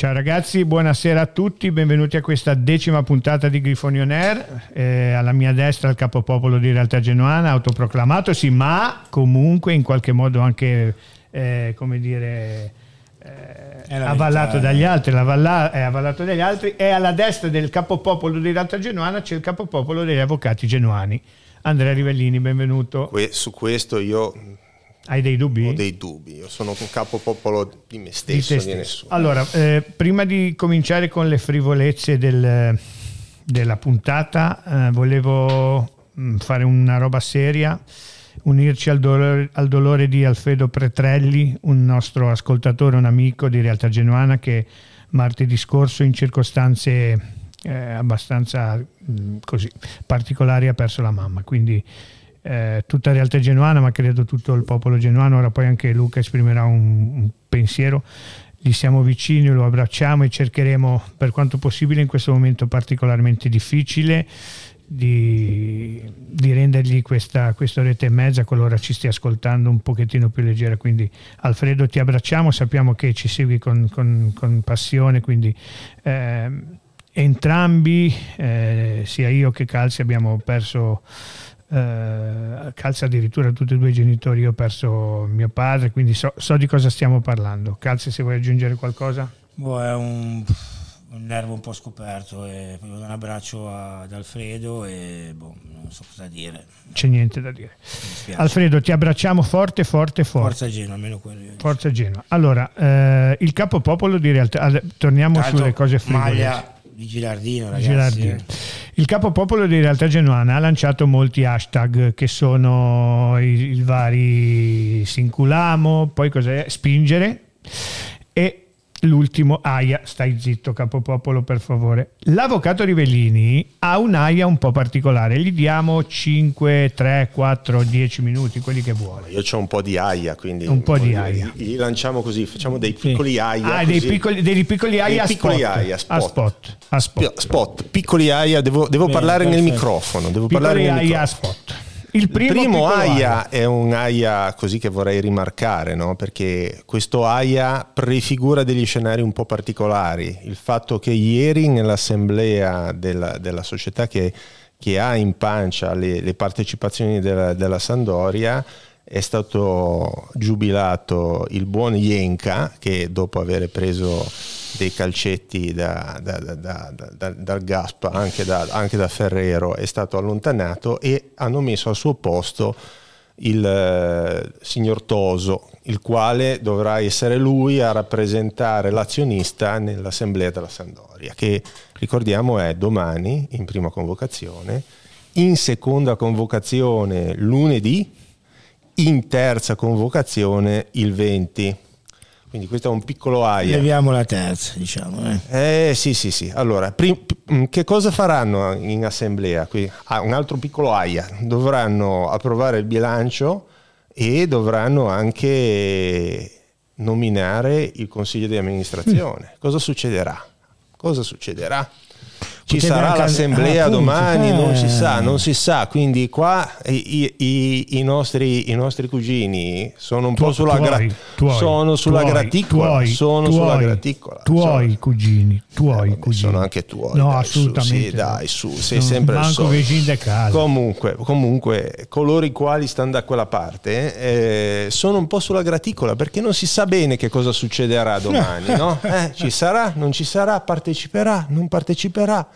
Ciao ragazzi, buonasera a tutti, benvenuti a questa decima puntata di Grifoni On Air. Eh, alla mia destra il capopopolo di Realtà Genoana, autoproclamatosi, ma comunque in qualche modo anche, eh, come dire, eh, avallato dagli altri, valla, è avallato dagli altri, e alla destra del capopopolo di Realtà Genoana c'è il capopopolo degli avvocati genuani. Andrea Rivellini, benvenuto. Que- su questo io hai dei dubbi? Ho dei dubbi, io sono un capopopolo di me stesso, di, di nessuno. Allora, eh, prima di cominciare con le frivolezze del, della puntata, eh, volevo mm, fare una roba seria, unirci al dolore, al dolore, di Alfredo Pretrelli, un nostro ascoltatore, un amico di Realtà Genuana che martedì scorso in circostanze eh, abbastanza mh, mm, così, particolari ha perso la mamma. Quindi eh, tutta realtà genuana, ma credo tutto il popolo genuano, ora poi anche Luca esprimerà un, un pensiero, gli siamo vicini, lo abbracciamo e cercheremo per quanto possibile in questo momento particolarmente difficile di, di rendergli questa, questa oretta e mezza, qualora ci stia ascoltando, un pochettino più leggera. Quindi Alfredo ti abbracciamo, sappiamo che ci segui con, con, con passione, quindi eh, entrambi, eh, sia io che Calzi, abbiamo perso eh, calza addirittura tutti e due i genitori, io ho perso mio padre, quindi so, so di cosa stiamo parlando. Calza, se vuoi aggiungere qualcosa? Boh, è un, un, nervo un po' scoperto, e un abbraccio ad Alfredo e boh, non so cosa dire. C'è niente da dire. Alfredo, ti abbracciamo forte, forte, forte. Forza Genoa, almeno quello. Forza Genoa. Allora, eh, il capopopolo di realtà, torniamo Tanto sulle cose frivole di Gilardino, ragazzi. Gilardino. Eh. Il capopopolo di Realtà Genuana ha lanciato molti hashtag che sono i, i vari Sinculamo, poi cos'è? Spingere e l'ultimo AIA, stai zitto capopopolo per favore. L'avvocato Rivellini ha un AIA un po' particolare, gli diamo 5, 3, 4, 10 minuti, quelli che vuole. Io ho un po' di AIA, quindi un po' di AIA. Li, lanciamo così, facciamo dei piccoli AIA. Ah, dei piccoli, dei piccoli AIA, dei piccoli spot. AIA spot. A spot. A spot. spot. piccoli AIA, devo, devo Bene, parlare perfetto. nel microfono, devo piccoli parlare nel AIA microfono. spot. Il primo, il primo AIA è un AIA così che vorrei rimarcare, no? perché questo AIA prefigura degli scenari un po' particolari. Il fatto che ieri nell'assemblea della, della società che, che, ha in pancia le, le partecipazioni della, della Sandoria è stato giubilato il buon Jenka che dopo aver preso dei calcetti da, da, da, dal Gasp, anche, anche da, Ferrero, è stato allontanato e hanno messo al suo posto il eh, signor Toso, il quale dovrà essere lui a rappresentare l'azionista nell'assemblea della Sandoria, che ricordiamo è domani in prima convocazione, in seconda convocazione lunedì, in terza convocazione il 20 quindi questo è un piccolo AIA. Leviamo la terza, diciamo. Eh, eh sì, sì, sì. Allora, prim- mm, che cosa faranno in assemblea? Qui, ah, un altro piccolo AIA. Dovranno approvare il bilancio e dovranno anche nominare il consiglio di amministrazione. Mm. Cosa succederà? Cosa succederà? Ci sarà l'assemblea ah, domani, eh. non si sa, non si sa, quindi qua i, i, i, nostri, i nostri, cugini sono un tu, po' sulla, gra- tuoi, sono sulla tuoi, graticola, tuoi, sono sulla graticola. Tuoi sono, cugini, tuoi eh, cugini. Sono anche tuoi. No, dai, assolutamente. Su, sì, dai, su, sei non sempre il solito. Comunque, comunque, coloro i quali stanno da quella parte eh, sono un po' sulla graticola perché non si sa bene che cosa succederà domani, no? Eh, ci sarà, non ci sarà, parteciperà, non parteciperà.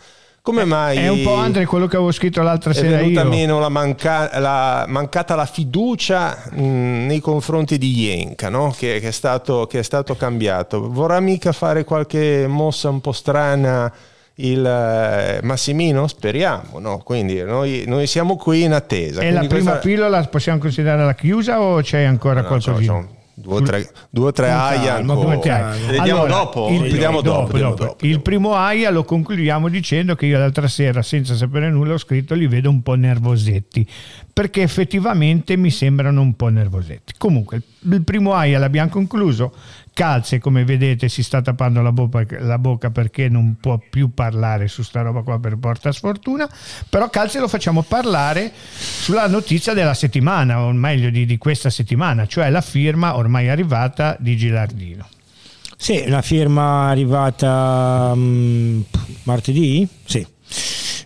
Come eh, mai? È un po' Andre quello che avevo scritto l'altra sera. È venuta io. meno la, manca- la, mancata la fiducia mh, nei confronti di Jenka, no? che, che, è stato, che, è stato, cambiato. Vorrà mica fare qualche mossa un po' strana il eh, Massimino? Speriamo, no? Quindi noi, noi, siamo qui in attesa. E la prima questa... pillola possiamo considerarla chiusa o c'è ancora no, qualcosina? No, Due o tre, due tre AIA. Vediamo allora, dopo? Il, vediamo dopo, dopo, dopo, dopo, Il primo AIA lo concludiamo dicendo che io l'altra sera, senza sapere nulla, ho scritto li vedo un po' nervosetti, perché effettivamente mi sembrano un po' nervosetti. Comunque, il primo AIA l'abbiamo concluso, Calze, come vedete, si sta tappando la bocca, la bocca, perché non può più parlare su sta roba qua per porta sfortuna. Però Calze lo facciamo parlare sulla notizia della settimana, o meglio di, di questa settimana, cioè la firma ormai arrivata di Gilardino. Sì, una firma arrivata um, martedì? Sì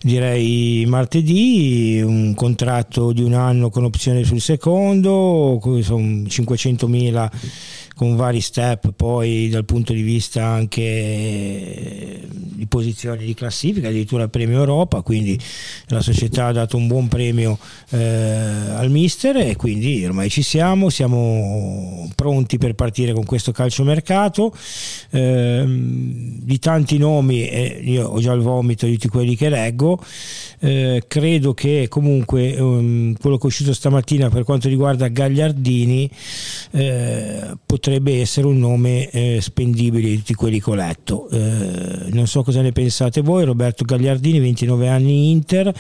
direi martedì, un contratto di un anno con opzione sul secondo, sono 500.000 con vari step poi dal punto di vista anche di posizione di classifica, addirittura il premio Europa, quindi la società ha dato un buon premio eh, al mister e quindi ormai ci siamo, siamo pronti per partire con questo calciomercato. Eh, di tanti nomi, eh, io ho già il vomito di tutti quelli che leggo, eh, credo che comunque um, quello che è uscito stamattina per quanto riguarda Gagliardini eh, potrebbe essere un nome eh, spendibile di tutti quelli che ho letto. Eh, non so cosa ne pensate voi, Roberto Gagliardini, 29 anni Inter,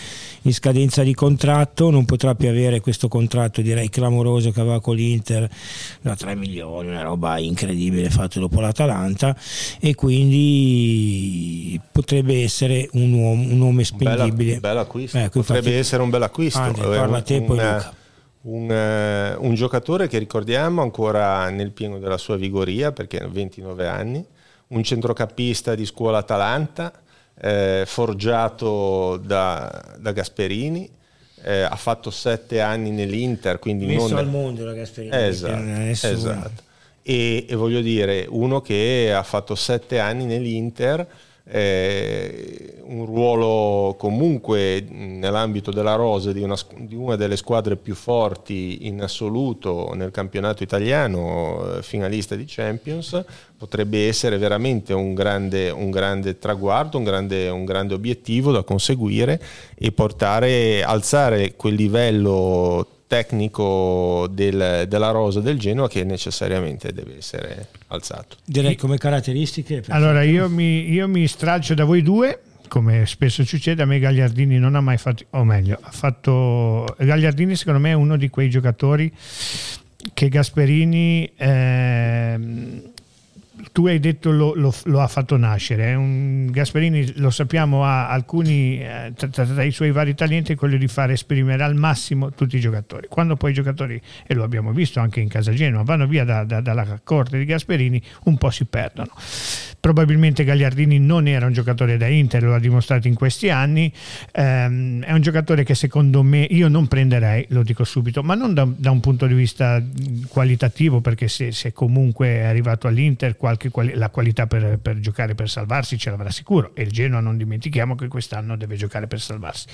in scadenza di contratto, non potrà più avere questo contratto direi clamoroso che aveva con l'Inter da 3 milioni, una roba incredibile fatto dopo l'Atalanta e quindi potrebbe essere un, uomo, un nome spendibile. Bella, bel acquisto. Eh, Potrebbe infatti, essere un bel acquisto. Anzi, parla un, te, poi un, un, eh, un, giocatore che ricordiamo ancora nel pieno della sua vigoria perché ha 29 anni, un centrocampista di scuola Atalanta, eh, forgiato da, da Gasperini. Eh, ha fatto sette anni nell'Inter, quindi messo non... al mondo la Gasperini. Esatto, esatto. E, e, voglio dire, uno che ha fatto sette anni nell'Inter, eh, un ruolo comunque nell'ambito della rosa di una, di una, delle squadre più forti in assoluto nel campionato italiano, eh, finalista di Champions, potrebbe essere veramente un grande, un grande traguardo, un grande, un grande, obiettivo da conseguire e portare, alzare quel livello tecnico del, della rosa del Genoa che necessariamente deve essere alzato. Direi come caratteristiche. Allora io mi, io mi stralcio da voi due come spesso succede, a me Gagliardini non ha mai fatto, o meglio, ha fatto, Gagliardini secondo me è uno di quei giocatori che Gasperini eh, tu hai detto lo, lo, lo, ha fatto nascere. Un, Gasperini, lo sappiamo, ha alcuni eh, tra, tra, i suoi vari talenti quello di fare esprimere al massimo tutti i giocatori. Quando poi i giocatori, e lo abbiamo visto anche in casa Genoa, vanno via da, da, dalla corte di Gasperini, un po' si perdono. Probabilmente Gagliardini non era un giocatore da Inter, lo ha dimostrato in questi anni. Um, è un giocatore che secondo me io non prenderei, lo dico subito, ma non da, da un punto di vista qualitativo, perché se, se comunque è arrivato all'Inter, qualche quali- la qualità per, per giocare per salvarsi ce l'avrà sicuro. E il Genoa non dimentichiamo che quest'anno deve giocare per salvarsi.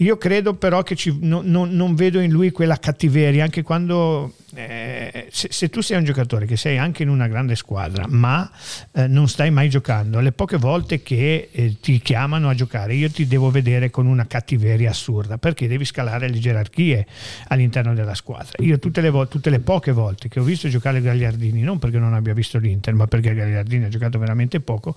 Io credo però che ci, no, no, non vedo in lui quella cattiveria, anche quando eh, se, se, tu sei un giocatore che sei anche in una grande squadra, ma eh, non stai mai giocando, le poche volte che eh, ti chiamano a giocare, io ti devo vedere con una cattiveria assurda, perché devi scalare le gerarchie all'interno della squadra. Io tutte le, vo- tutte le poche volte che ho visto giocare Gagliardini, non perché non abbia visto l'Inter, ma perché Gagliardini ha giocato veramente poco,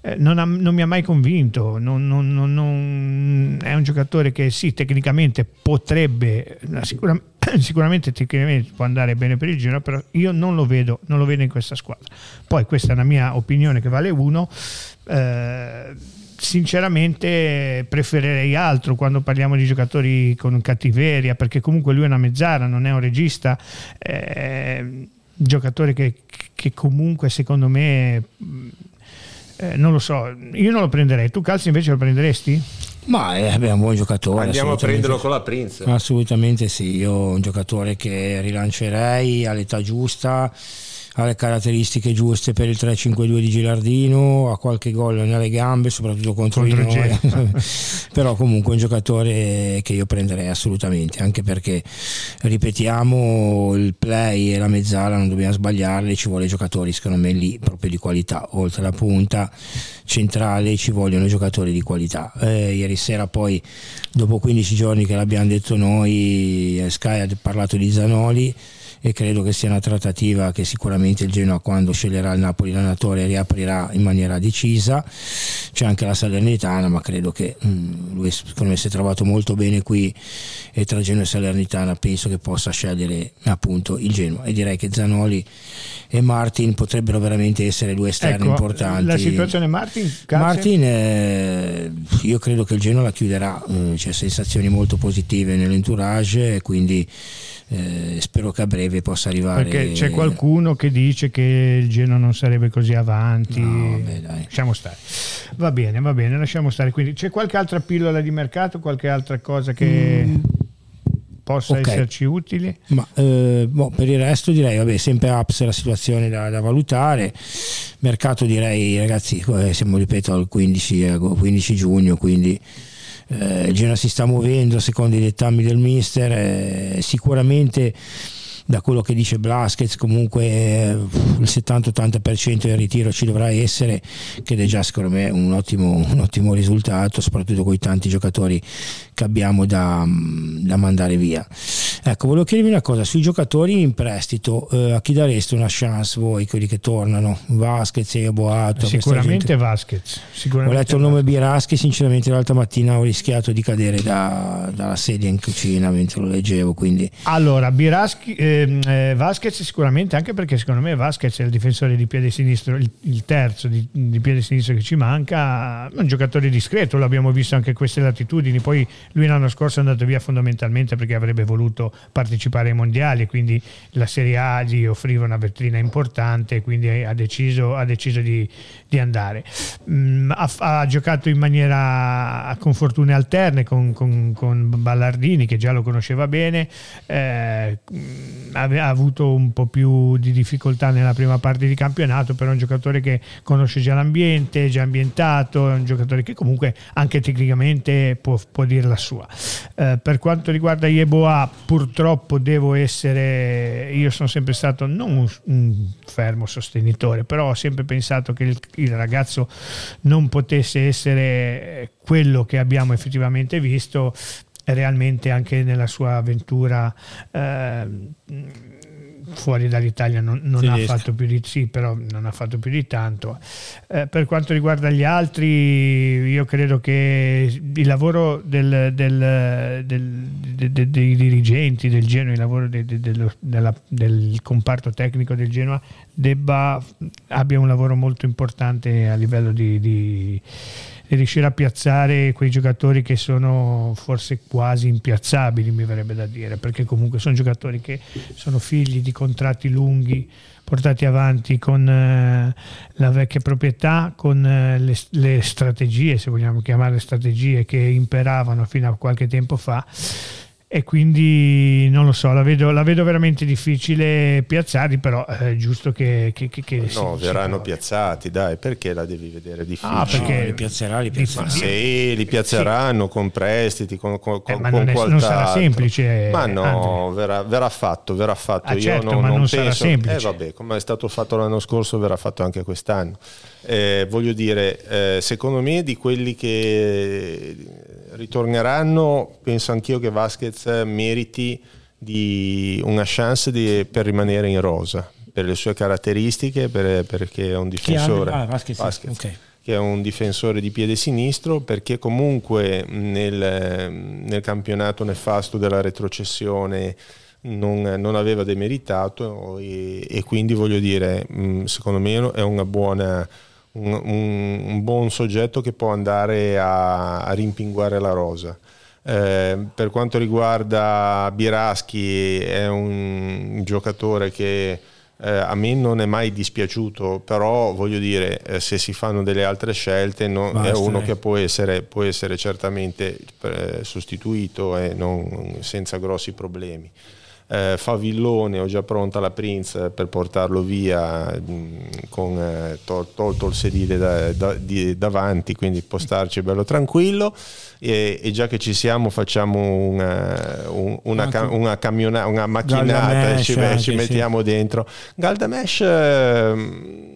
eh, non, ha, non, mi ha mai convinto. Non, non, è un giocatore che sì, tecnicamente potrebbe, sicuramente sicuramente tecnicamente può andare bene per il Genoa, però io non lo vedo, non lo vedo in questa squadra. Poi questa è una mia opinione che vale uno. Eh, sinceramente preferirei altro quando parliamo di giocatori con cattiveria, perché comunque lui è una mezzara, non è un regista. Eh, giocatore che, che, comunque secondo me eh, non lo so, io non lo prenderei. Tu Calzi invece lo prenderesti? Ma è, un buon giocatore. Andiamo a prenderlo con la Prince. Assolutamente sì, io un giocatore che rilancerei all'età giusta ha le caratteristiche giuste per il 3-5-2 di Gilardino, ha qualche gol nelle gambe, soprattutto contro, contro di noi. però comunque un giocatore che io prenderei assolutamente, anche perché ripetiamo il play e la mezzala non dobbiamo sbagliarli, ci vuole giocatori secondo me lì proprio di qualità, oltre alla punta centrale ci vogliono giocatori di qualità. Eh, ieri sera poi dopo 15 giorni che l'abbiamo detto noi, Sky ha parlato di Zanoli e credo che sia una trattativa che sicuramente il Genoa quando sceglierà il Napoli l'allenatore riaprirà in maniera decisa. C'è anche la Salernitana ma credo che mh, mm, lui secondo me si è trovato molto bene qui. E tra Genoa e Salernitana penso che possa scegliere appunto il Genoa. E direi che Zanoli e Martin potrebbero veramente essere due esterni ecco, importanti. la situazione Martin Martin eh, io credo che il Genoa la chiuderà eh, c'è sensazioni molto positive nell'entourage e quindi eh, spero che a breve possa arrivare. Perché c'è qualcuno che dice che il Genoa non sarebbe così avanti. No, beh, lasciamo stare. Va bene, va bene, lasciamo stare. Quindi c'è qualche altra pillola di mercato, qualche altra cosa che... Mm possa okay. esserci utile. Ma eh, boh, per il resto direi, vabbè, sempre apps la situazione da, da valutare. Mercato direi, ragazzi, eh, siamo ripeto al 15, 15 giugno, quindi eh, Genoa si sta muovendo secondo i dettami del mister. Eh, sicuramente da quello che dice Blaskets comunque eh, il 70-80% del ritiro ci dovrà essere che è già secondo me un ottimo, un ottimo risultato soprattutto con i tanti giocatori che abbiamo da, da, mandare via. Ecco volevo chiedervi una cosa sui giocatori in prestito eh, a chi dareste una chance voi quelli che tornano? Vasquez e Boato sicuramente Vasquez sicuramente ho letto il nome Biraschi sinceramente l'altra mattina ho rischiato di cadere da, dalla sedia in cucina mentre lo leggevo quindi allora Biraschi eh, eh, eh, Vasquez sicuramente anche perché secondo me Vasquez è il difensore di piede sinistro, il, il terzo di, di, piede sinistro che ci manca, un giocatore discreto, l'abbiamo visto anche queste latitudini, poi lui l'anno scorso è andato via fondamentalmente perché avrebbe voluto partecipare ai mondiali, quindi la Serie A gli offriva una vetrina importante, quindi ha deciso, ha deciso di, di, andare. Mm, ha, ha, giocato in maniera con fortune alterne con, con, con Ballardini che già lo conosceva bene. Eh, ha avuto un po' più di difficoltà nella prima parte di campionato, però è un giocatore che conosce già l'ambiente, è già ambientato, è un giocatore che comunque anche tecnicamente può, può dire la sua. Eh, per quanto riguarda Yeboah, purtroppo devo essere, io sono sempre stato non un, un fermo sostenitore, però ho sempre pensato che il, il ragazzo non potesse essere quello che abbiamo effettivamente visto realmente anche nella sua avventura eh, fuori dall'Italia non, non ha fatto più di sì, però non ha fatto più di tanto. Eh, per quanto riguarda gli altri, io credo che il lavoro del, del, del, de, dei dirigenti del Genoa, il lavoro de, de, della, del comparto tecnico del Genoa debba, abbia un lavoro molto importante a livello di, di e riuscire a piazzare quei giocatori che sono forse quasi impiazzabili, mi verrebbe da dire, perché comunque sono giocatori che sono figli di contratti lunghi portati avanti con eh, la vecchia proprietà, con eh, le, le strategie, se vogliamo chiamarle strategie, che imperavano fino a qualche tempo fa e quindi non lo so, la vedo, la vedo veramente difficile piazzarli, però è giusto che... che, che, che no, si, verranno si piazzati, dai, perché la devi vedere difficile? Ah, perché no, li piazzerà, li piazzerà. Sì, li piazzeranno sì. con prestiti, con, con, eh, ma con non, è, non sarà semplice. Ma no, verrà, verrà, fatto, verrà fatto. Ah, Io certo, non, ma non, non sarà penso, semplice. Eh vabbè, come è stato fatto l'anno scorso, verrà fatto anche quest'anno. Eh, voglio dire, eh, secondo me di quelli che ritorneranno, penso anch'io che Vasquez meriti di una chance di, per rimanere in rosa per le sue caratteristiche, per, perché è un difensore. Ah, Vasquez, Vasquez, okay. Che è un difensore di piede sinistro, perché comunque nel, nel campionato nefasto della retrocessione non, non aveva demeritato e, e, quindi voglio dire, secondo me è una buona un, un, un, buon soggetto che può andare a, a rimpinguare la rosa. Eh, per quanto riguarda Biraschi è un giocatore che eh, a me non è mai dispiaciuto, però voglio dire, eh, se si fanno delle altre scelte no, è uno che può essere, può essere certamente eh, sostituito e non, senza grossi problemi eh, Favillone ho già pronta la Prince per portarlo via mh, mm, con eh, tol- tolto il sedile da, da, di, davanti quindi postarci bello tranquillo e, e, già che ci siamo facciamo una, un, una, ca- una, camiona- una macchinata e ci, ci, mettiamo sì. dentro Galdamesh eh,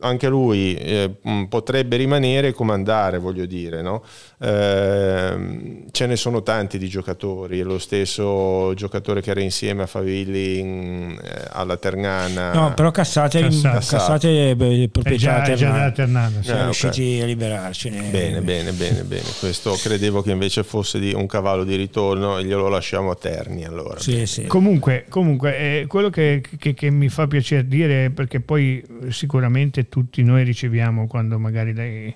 anche lui eh, potrebbe rimanere e comandare, voglio dire, no? Eh, ce ne sono tanti di giocatori, lo stesso giocatore che era insieme a Favilli in, eh, alla Ternana. No, però Cassate, Cassate. Cassate è proprietà è già, della Ternana, siamo eh, riusciti okay. a liberarcene. Bene, bene, bene, bene. Questo credevo che invece fosse di un cavallo di ritorno e glielo lasciamo a Terni allora. Sì, sì. Comunque, comunque eh, quello che, che, che mi fa piacere dire, perché poi sicuramente tutti noi riceviamo quando magari dai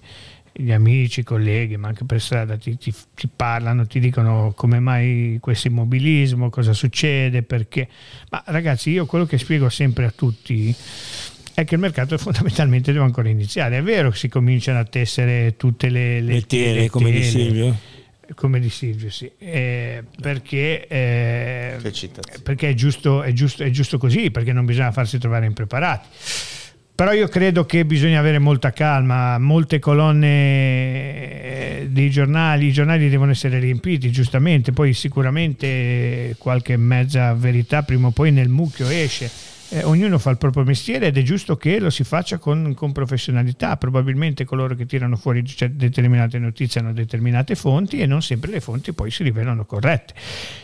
gli amici, i colleghi, ma anche per strada ti, ti, ti, parlano, ti dicono come mai questo immobilismo, cosa succede, perché. Ma ragazzi, io quello che spiego sempre a tutti è che il mercato fondamentalmente deve ancora iniziare. È vero che si cominciano a tessere tutte le, le, le tere, come di Silvio. Come di Silvio, sì. Eh, perché, eh, perché è, giusto, è, giusto, è giusto così, perché non bisogna farsi trovare impreparati però io credo che bisogna avere molta calma, molte colonne eh, dei giornali, i giornali devono essere riempiti giustamente, poi sicuramente qualche mezza verità prima o poi nel mucchio esce eh, ognuno fa il proprio mestiere ed è giusto che lo si faccia con, con professionalità. Probabilmente coloro che tirano fuori determinate notizie hanno determinate fonti e non sempre le fonti poi si rivelano corrette.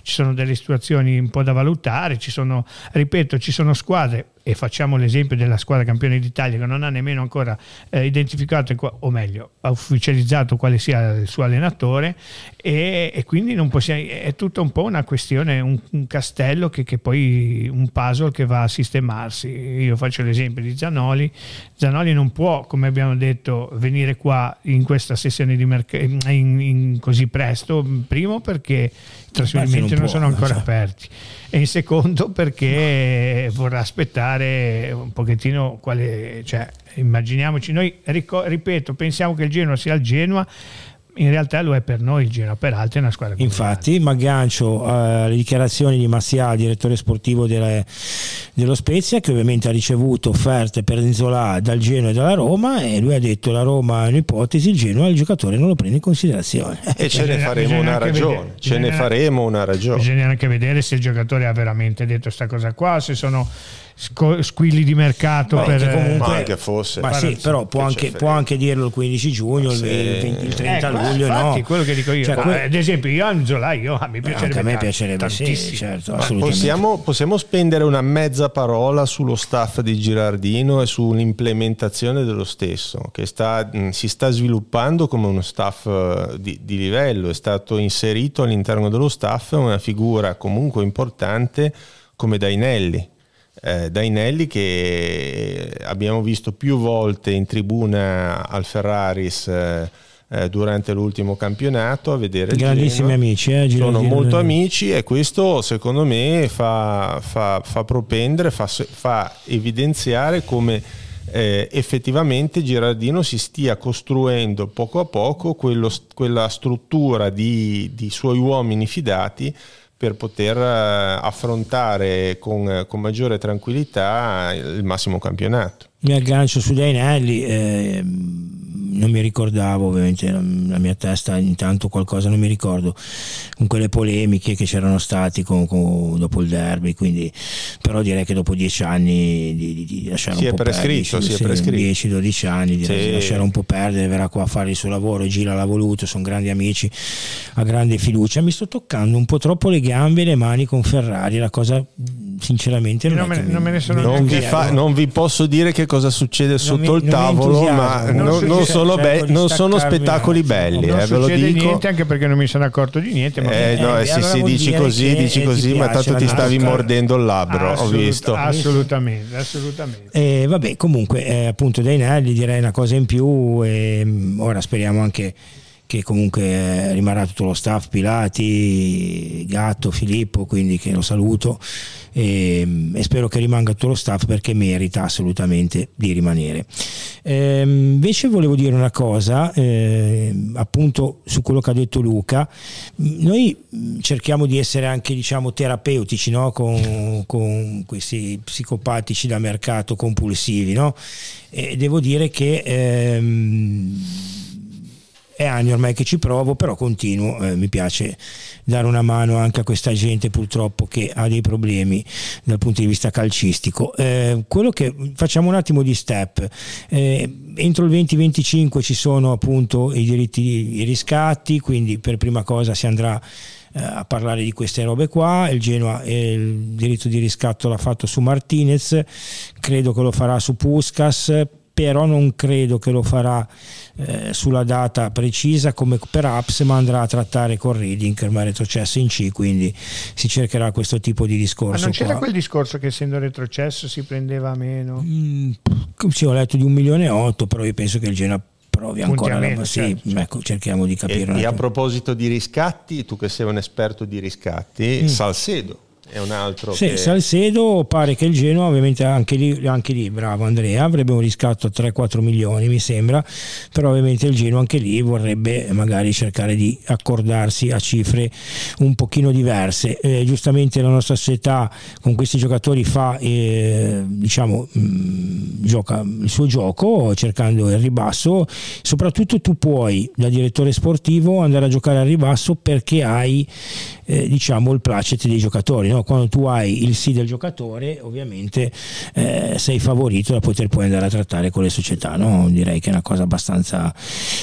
Ci sono delle situazioni un po' da valutare, ci sono, ripeto, ci sono squadre e facciamo l'esempio della squadra campione d'Italia che non ha nemmeno ancora eh, identificato o meglio ha ufficializzato quale sia il suo allenatore e, e quindi non possiamo, è tutta un po' una questione, un, un castello che, che, poi un puzzle che va a sistemarsi. Io faccio l'esempio di Zanoli, Zanoli non può, come abbiamo detto, venire qua in questa sessione di mercato in, in così presto, primo perché i trasferimenti non, non sono ancora cioè. aperti e in secondo perché vorrà aspettare un pochettino quale, cioè, immaginiamoci, noi ripeto, pensiamo che il Genoa sia il Genoa, in realtà lo è per noi il Genoa, per altri è una squadra Infatti, ma aggancio alle uh, dichiarazioni di Massia, direttore sportivo delle, dello Spezia, che ovviamente ha ricevuto offerte per Inzola dal Genoa e dalla Roma e lui ha detto la Roma è un'ipotesi, il Genoa il giocatore non lo prende in considerazione. E ce ne faremo una ragione, vedere, ce bisogna, ne faremo una ragione. Bisogna anche vedere se il giocatore ha veramente detto questa cosa qua, se sono squilli di mercato ma per comunque, ma anche fosse. ma sì, però può anche, può anche, dirlo il 15 giugno il, 20, il 30 ecco, luglio infatti, no quello che dico io cioè, que- ad esempio io Anzola io mi piacerebbe anche a me piacerebbe sì, certo, possiamo, possiamo spendere una mezza parola sullo staff di Girardino e sull'implementazione dello stesso che sta, si sta sviluppando come uno staff eh, di, di livello. È stato inserito all'interno dello staff una figura comunque importante come Dainelli eh, Dainelli che abbiamo visto più volte in tribuna al Ferraris eh, eh, durante l'ultimo campionato a vedere grandissimi amici eh, sono molto amici e questo secondo me fa, fa, fa propendere fa, fa, evidenziare come eh, effettivamente Girardino si stia costruendo poco a poco quello, quella struttura di, di suoi uomini fidati per poter eh, affrontare con, con maggiore tranquillità il massimo campionato. Mi aggancio su Dainelli. Eh, non mi ricordavo ovviamente la mia testa intanto qualcosa non mi ricordo con quelle polemiche che c'erano stati con, con, dopo il derby quindi però direi che dopo dieci anni di, di, di lasciare si un po' perdere si è prescritto 10-12 anni direi sì. di lasciare un po' perdere verrà qua a fare il suo lavoro Gira l'ha voluto sono grandi amici ha grande fiducia mi sto toccando un po' troppo le gambe e le mani con Ferrari la cosa sinceramente non, non, me, non me ne sono non vi, fa, non vi posso dire che cosa succede sotto mi, il tavolo ma non, non sono, be- non sono spettacoli belli non eh, ve lo dico. niente anche perché non mi sono accorto di niente ma eh, no, eh, sì, sì, dici così dici così ma tanto ti stavi mordendo il labbro Assolut- ho visto. assolutamente assolutamente. Eh, vabbè comunque eh, appunto dai Nelli direi una cosa in più e mm, ora speriamo anche che comunque eh, rimarrà tutto lo staff, Pilati, Gatto, Filippo, quindi che lo saluto e, e spero che rimanga tutto lo staff perché merita assolutamente di rimanere. Eh, invece volevo dire una cosa, eh, appunto su quello che ha detto Luca, noi cerchiamo di essere anche diciamo terapeutici no? con, con, questi psicopatici da mercato compulsivi no? e devo dire che... Ehm, è anni ormai che ci provo, però continuo, eh, mi piace dare una mano anche a questa gente purtroppo che ha dei problemi dal punto di vista calcistico. Eh, quello che facciamo un attimo di step. Eh, entro il 2025 ci sono appunto i diritti, i riscatti, quindi per prima cosa si andrà eh, a parlare di queste robe qua. Il Genoa eh, il diritto di riscatto l'ha fatto su Martinez, credo che lo farà su Puskas però non credo che lo farà eh, sulla data precisa come per Apps, ma andrà a trattare con Reading, ormai è retrocesso in C, quindi si cercherà questo tipo di discorso. Ma non c'era qua. quel discorso che essendo retrocesso si prendeva meno? Mm, sì, ho letto di un milione e otto, però io penso che il Genoa provi ancora meno, sì, certo. ecco, cerchiamo di capire. E, e a proposito di riscatti, tu che sei un esperto di riscatti, Salcedo è un altro Mm. Sì, che... Salcedo pare che il Genoa, ovviamente anche lì, anche lì, bravo Andrea, avrebbe un riscatto a 3-4 milioni mi sembra, però ovviamente il Genoa anche lì vorrebbe magari cercare di accordarsi a cifre un pochino diverse. Eh, giustamente la nostra società con questi giocatori fa eh, diciamo mh, gioca il suo gioco cercando il ribasso, soprattutto tu puoi da direttore sportivo andare a giocare al ribasso perché hai eh, diciamo il placet dei giocatori no? quando tu hai il sì del giocatore ovviamente eh, sei favorito da poter poi andare a trattare con le società no? direi che è una cosa abbastanza,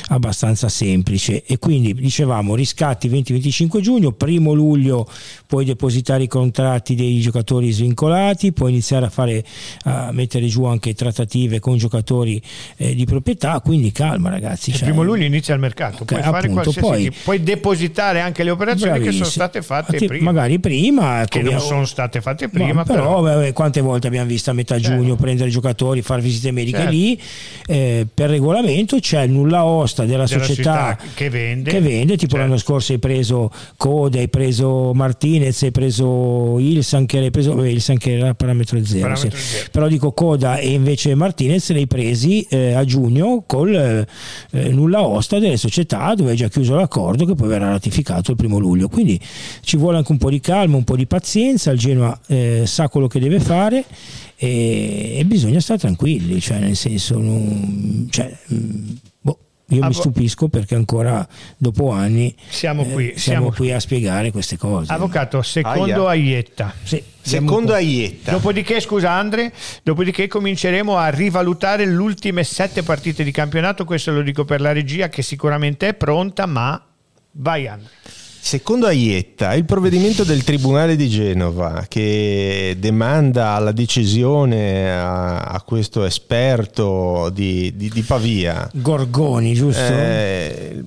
abbastanza semplice e quindi dicevamo riscatti 20-25 giugno primo luglio puoi depositare i contratti dei giocatori svincolati puoi iniziare a fare a mettere giù anche trattative con giocatori eh, di proprietà quindi calma ragazzi Il cioè, primo luglio inizia il mercato, puoi appunto, tipo- puoi depositare anche le operazioni che sono Bravissimo. State fatte Infatti, prima, magari prima che non sono state fatte prima, però, però, quante volte abbiamo visto a metà Certo. giugno prendere i giocatori, fare visite mediche Certo. lì, eh, per regolamento c'è il nulla osta della, Della società, che vende. che vende, tipo Certo. l'anno scorso hai preso Code, hai preso Martinez, hai preso Ilsan che hai preso, vabbè, Ilsan che era parametro zero, Parametro sì. zero. però dico Coda e invece Martinez li hai presi eh, a giugno col eh, nulla osta delle società dove hai già chiuso l'accordo che poi verrà ratificato il primo luglio quindi ci vuole anche un po' di calma un po' di pazienza il Genoa eh, sa quello che deve fare e, e bisogna stare tranquilli cioè nel senso non, cioè, mm, boh, io Ah, mi stupisco perché ancora dopo anni Siamo qui, eh, siamo siamo qui a spiegare queste cose Avvocato, secondo Aietta. Sì, Secondo Aietta, Dopodiché, scusa Andre, dopodiché cominceremo a rivalutare le ultime sette partite di campionato. Questo lo dico per la regia che sicuramente è pronta, ma vai Andre. Secondo Aietta, il provvedimento del Tribunale di Genova che demanda la decisione a, a questo esperto di, di- di Pavia, Gorgoni giusto? eh,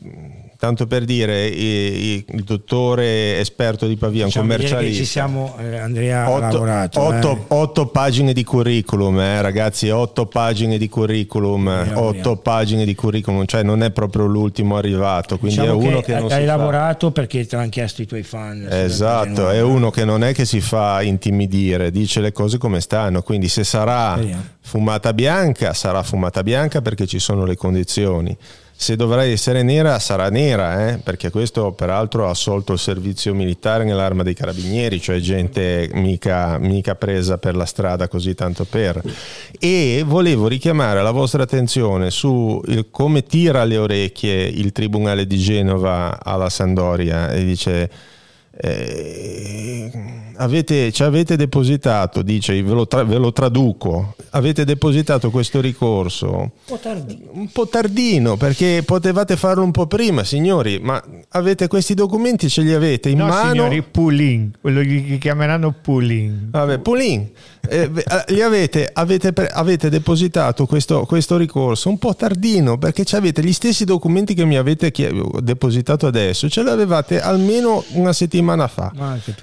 tanto per dire, il dottore esperto di Pavia, un vedere che commercialista. ci siamo eh, Andrea Otto, lavorato otto- eh. otto pagine di curriculum, eh, ragazzi, otto pagine di curriculum, Eh, otto lavoriamo. pagine di curriculum, cioè non è proprio l'ultimo arrivato, quindi Diciamo è uno che, non hai si fa. lavorato perché te l'hanno chiesto i tuoi fan Esatto, è uno che non è che si fa intimidire, dice le cose come stanno, quindi se sarà Speriamo. fumata bianca, sarà fumata bianca perché ci sono le condizioni. Se dovrà essere nera, sarà nera, eh, perché questo peraltro ha assolto il servizio militare nell'arma dei carabinieri, cioè gente mica, mica presa per la strada così tanto per. E volevo richiamare la vostra attenzione su come tira le orecchie il Tribunale di Genova alla Sandoria e dice... eh, avete, ci avete depositato, dice, ve lo, tra- ve lo traduco, avete depositato questo ricorso un po' tardino perché potevate farlo un po' prima, signori, ma avete questi documenti, ce li avete in No, mano? signori, pooling, quello che chiameranno pooling. Vabbè, Pulin, eh, li avete, avete, avete depositato questo, questo ricorso un po' tardino perché avete gli stessi documenti che mi avete depositato adesso, ce l'avevate almeno una settimana fa.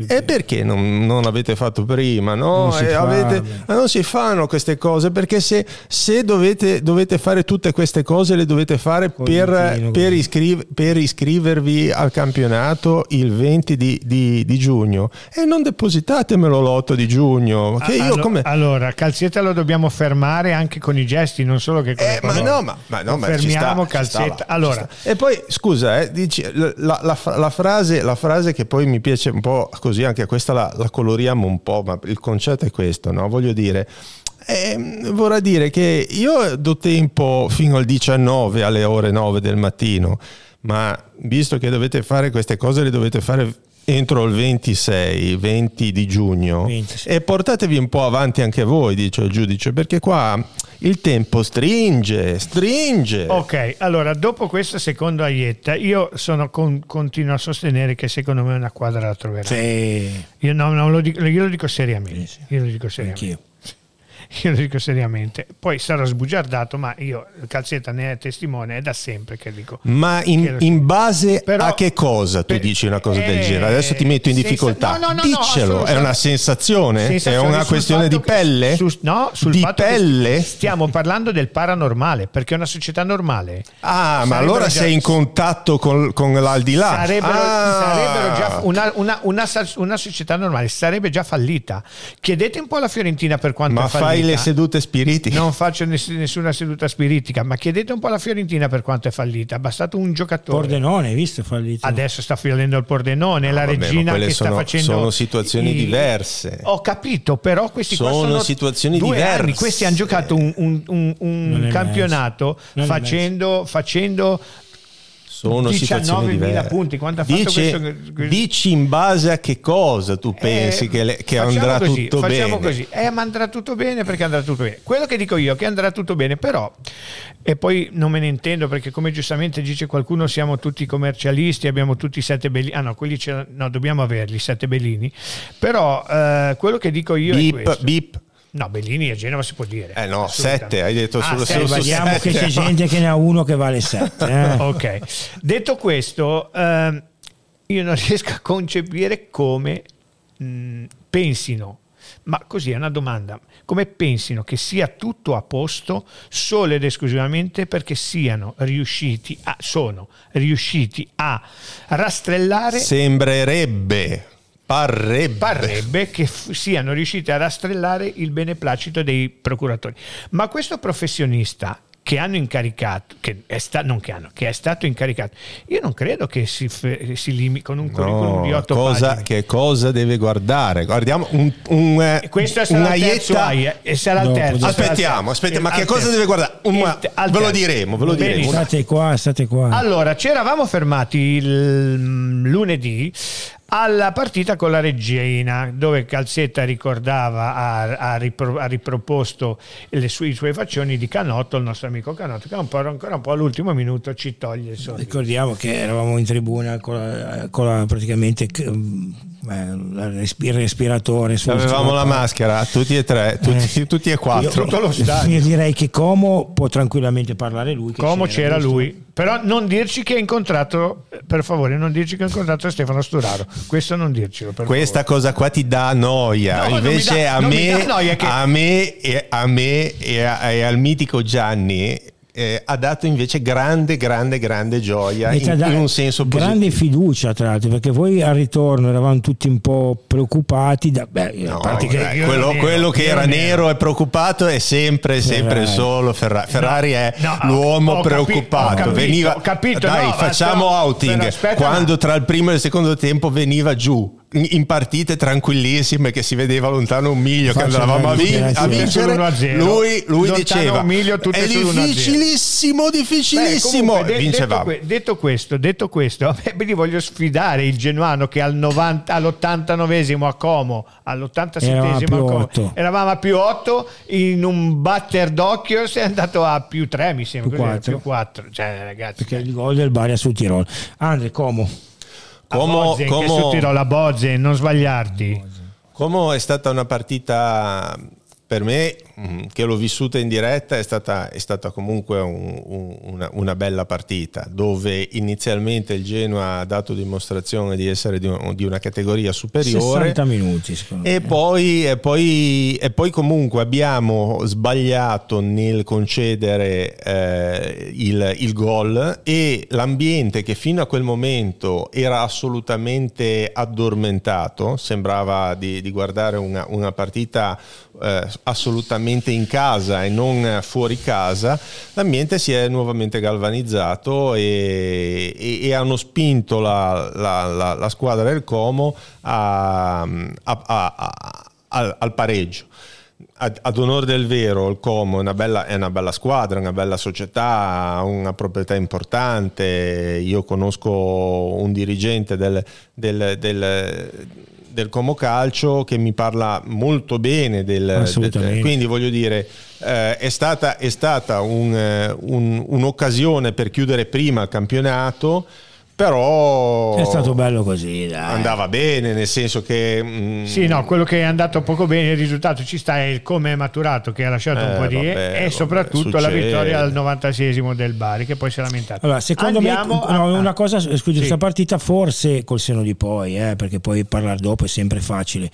E perché non, non l'avete fatto prima? No? Non si avete- ma non si fanno queste cose perché se, se dovete, dovete fare tutte queste cose le dovete fare per, per, così. iscriv- per iscrivervi al campionato il 20 di, di- di giugno e non depositatemelo l'8 di giugno. Che io Allo- come... Allora, Calzetta lo dobbiamo fermare anche con i gesti, non solo che con Eh, ma no, ma, ma no, ma Fermiamo sta, sta, Calzetta. va, allora, sta. e poi scusa, eh, dici, la, la- la- frase, la frase che poi mi piace un po' così, anche questa la, la coloriamo un po', ma il concetto è questo, no? Voglio dire. eh, vorrà dire che io do tempo fino al 19 alle ore 9 del mattino, ma visto che dovete fare queste cose, le dovete fare entro il 26, 20 di giugno 20, sì. e portatevi un po' avanti anche voi, dice il giudice, perché qua il tempo stringe, stringe. ok, allora dopo questa seconda aietta, io sono con- continuo a sostenere che secondo me una quadra la troverà. Sì, Io, no, non lo dico, io lo dico seriamente. Sì, sì. Io lo dico seriamente. anch'io. Io lo dico seriamente. Poi sarà sbugiardato, ma io, Calzetta ne è testimone, è da sempre che dico. Ma in, in base Però, a che cosa tu per, dici una cosa eh, del genere? Adesso ti metto in difficoltà. No, no, no, Diccelo, è una sensazione? sensazione è una questione di pelle? Su, no, sul di pelle? stiamo parlando del paranormale, perché è una società normale. Ah, ma allora già, sei in contatto con, con l'aldilà. Sarebbero, ah. sarebbero già una, una, una, una, società normale, sarebbe già fallita. Chiedete un po' alla Fiorentina per quanto ma è fallita. Ma fai le sedute spiritiche? Non faccio nessuna seduta spiritica, ma chiedete un po' alla Fiorentina per quanto è fallita. È bastato un giocatore. Pordenone, hai visto fallito? Adesso sta fallendo il Pordenone, no, la vabbè, regina che sono, sta facendo... Sono situazioni i, diverse. Ho capito, però questi sono, sono situazioni diverse. Anni. Questi hanno giocato un, un, un, un campionato facendo, facendo sono situazioni diverse. punti, quanto ha fatto dice, questo, Dici in base a che cosa tu pensi eh, che, le, che andrà così, tutto facciamo bene? così, eh, ma andrà tutto bene perché andrà tutto bene. Quello che dico io è che andrà tutto bene, però, e poi non me ne intendo perché come giustamente dice qualcuno siamo tutti commercialisti, abbiamo tutti sette bellini, ah no, quelli no, dobbiamo averli, sette bellini, però eh, quello che dico io beep, è questo. Beep. No, Bellini a Genova si può dire. Eh no, sette, hai detto ah, solo, solo Vediamo che c'è gente che ne ha uno che vale sette. Eh. ok, detto questo, ehm, io non riesco a concepire come mh, pensino, ma così è una domanda, come pensino che sia tutto a posto solo ed esclusivamente perché siano riusciti a, sono riusciti a rastrellare... Sembrerebbe Parrebbe. Parrebbe che f- siano riusciti a rastrellare il beneplacito dei procuratori. Ma questo professionista che hanno incaricato, che è, sta, non che hanno, che è stato incaricato, io non credo che si, si limiti con un curriculum no, di otto cosa, pagine. Che cosa deve guardare? Guardiamo un, un, eh, Questo sarà il terzo AI, e sarà il terzo. Aspettiamo, aspettiamo, ma che cosa deve guardare? Un, ve lo diremo, ve lo diremo. State qua, state qua. Allora, ci eravamo fermati il lunedì alla partita con la Regina, dove Calzetta ricordava, ha, ha, ripro, ha riproposto sue, i suoi faccioni di Canotto, il nostro amico Canotto, che un ancora un po' all'ultimo minuto ci toglie il. Ricordiamo che eravamo in tribuna con la, con la praticamente il respiratore. Avevamo la maschera, tutti e tre, tutti, eh. tutti e quattro. Io, io, direi che Como può tranquillamente parlare lui. Como c'era, c'era lui, però non dirci che ha incontrato, per favore, non dirci che ha incontrato Stefano Sturaro. Questo non dircelo. Questa favore. cosa qua ti dà noia. No, Invece dà, a, me, noia che... a, me, e, a me e, a, e al mitico Gianni eh, ha dato invece grande, grande, grande gioia in, in, un senso positivo. Grande fiducia tra l'altro, perché voi al ritorno eravamo tutti un po' preoccupati. Da, beh, no, che quello, nero, quello, che era nero, e preoccupato è sempre, sempre solo Ferrari. Ferrari no, è no, l'uomo preoccupato. Capito, veniva, capito, dai, facciamo outing. Aspetta, quando tra il primo e il secondo tempo veniva giù in partite tranquillissime che si vedeva lontano un miglio che andavamo a, vin- a vincere lui, lui diceva miglio, è difficilissimo difficilissimo Beh, comunque, Detto, detto, questo detto questo vi voglio sfidare il genuano che al 90, all'89esimo a Como all'87esimo a Como 8. eravamo a più 8 in un batter d'occhio si è andato a più 3 mi sembra più 4, più 4. Cioè, ragazzi, perché il gol del Bari sul Tirol. Andre Como Como, che su Tirola Bozze, non sbagliarti. Come è stata una partita per me, mm, che l'ho vissuta in diretta, è stata, è stata comunque un, un, una, una, bella partita, dove inizialmente il Genoa ha dato dimostrazione di essere di, un, di una categoria superiore. 60 minuti, secondo e me. Poi, e, poi, e poi comunque abbiamo sbagliato nel concedere eh, il, il gol e l'ambiente che fino a quel momento era assolutamente addormentato, sembrava di, di guardare una, una partita eh, assolutamente in casa e non fuori casa, l'ambiente si è nuovamente galvanizzato e, e, e hanno spinto la, la, la, la, squadra del Como a, a, a, al, al pareggio ad, onore del vero, il Como è una, bella, è una, bella, squadra, una bella società, una proprietà importante. Io conosco un dirigente del, del, del del Como Calcio che mi parla molto bene del, del quindi voglio dire eh, è stata, è stata un, un, un'occasione per chiudere prima il campionato però è stato bello così dai. andava bene nel senso che mm, sì no quello che è andato poco bene il risultato ci sta è il come è maturato che ha lasciato eh, un po' di vabbè, e soprattutto vabbè, la vittoria al 96esimo del Bari che poi si è lamentato allora secondo Andiamo me a... no, una cosa scusa sì. questa partita forse col seno di poi eh, perché poi parlare dopo è sempre facile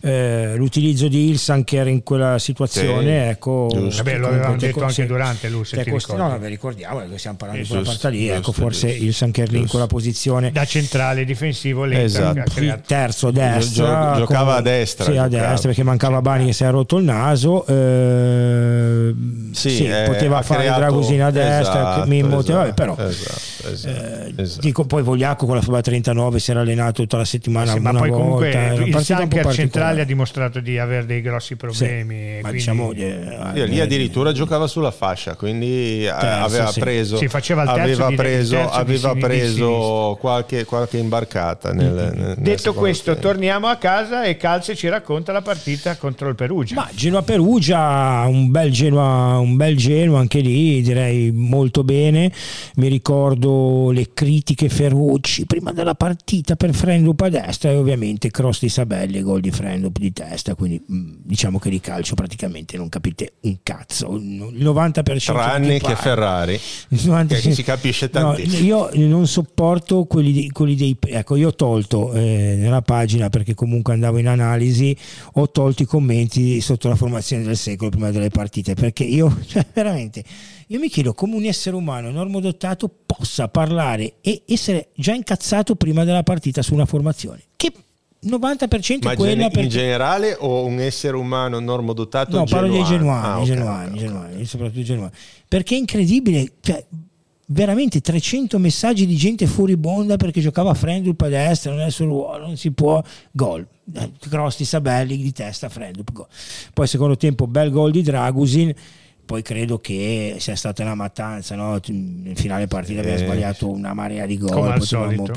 eh, l'utilizzo di Ilsan che era in quella situazione sì. ecco vabbè, lo avevamo detto anche sì. durante lui se cost- no, no, ricordiamo che stiamo parlando di quella partita lì ecco forse Ilsan che era in quella posizione da centrale difensivo lenta, esatto. terzo destra Gio- giocava con, a destra sì, a destra perché mancava Bani che si è rotto il naso eh, sì, sì eh, poteva fare creato, Dragosina a destra esatto, Mimmo esatto, però esatto, esatto, eh, dico poi Vogliacco con la FIBA 39 si era allenato tutta la settimana sì, ma poi volta, comunque il Sanker centrale ha dimostrato di avere dei grossi problemi ma diciamo eh, lì addirittura giocava sulla fascia quindi terzo, aveva preso sì, faceva il terzo aveva di, preso, terzo aveva preso qualche, qualche, imbarcata. Nel, nel, Detto questo, tempo. torniamo a casa e Calze ci racconta la partita contro il Perugia. Ma Genoa-Perugia, un bel Genoa, un bel Genoa anche lì, direi molto bene. Mi ricordo le critiche feroci prima della partita per Frendup a destra e ovviamente cross di Sabelli e gol di Frendup di testa. Quindi mm, diciamo che di calcio praticamente non capite un cazzo. Il 90% tranne che Ferrari, 90... che si capisce tantissimo. No, io non sopporto quelli, quelli dei... Ecco, io ho tolto eh, nella pagina, perché comunque andavo in analisi, ho tolto i commenti sotto la formazione del secolo prima delle partite, perché io, cioè, veramente, io mi chiedo come un essere umano normodotato possa parlare e essere già incazzato prima della partita su una formazione. Che 90% Ma quella in perché... generale o un essere umano normodotato no parlo dei genuani, ah, okay, genuani, okay, genuani okay. soprattutto genuani perché è incredibile cioè, veramente 300 messaggi di gente furibonda perché giocava a Friendlup a destra, non è sul ruolo, non si può, gol. Cross di Sabelli di testa, Friendlup, gol. Poi secondo tempo bel gol di Dragusin, poi credo che sia stata una mattanza, no? nel finale partita abbiamo eh, sbagliato una marea di gol, come al solito.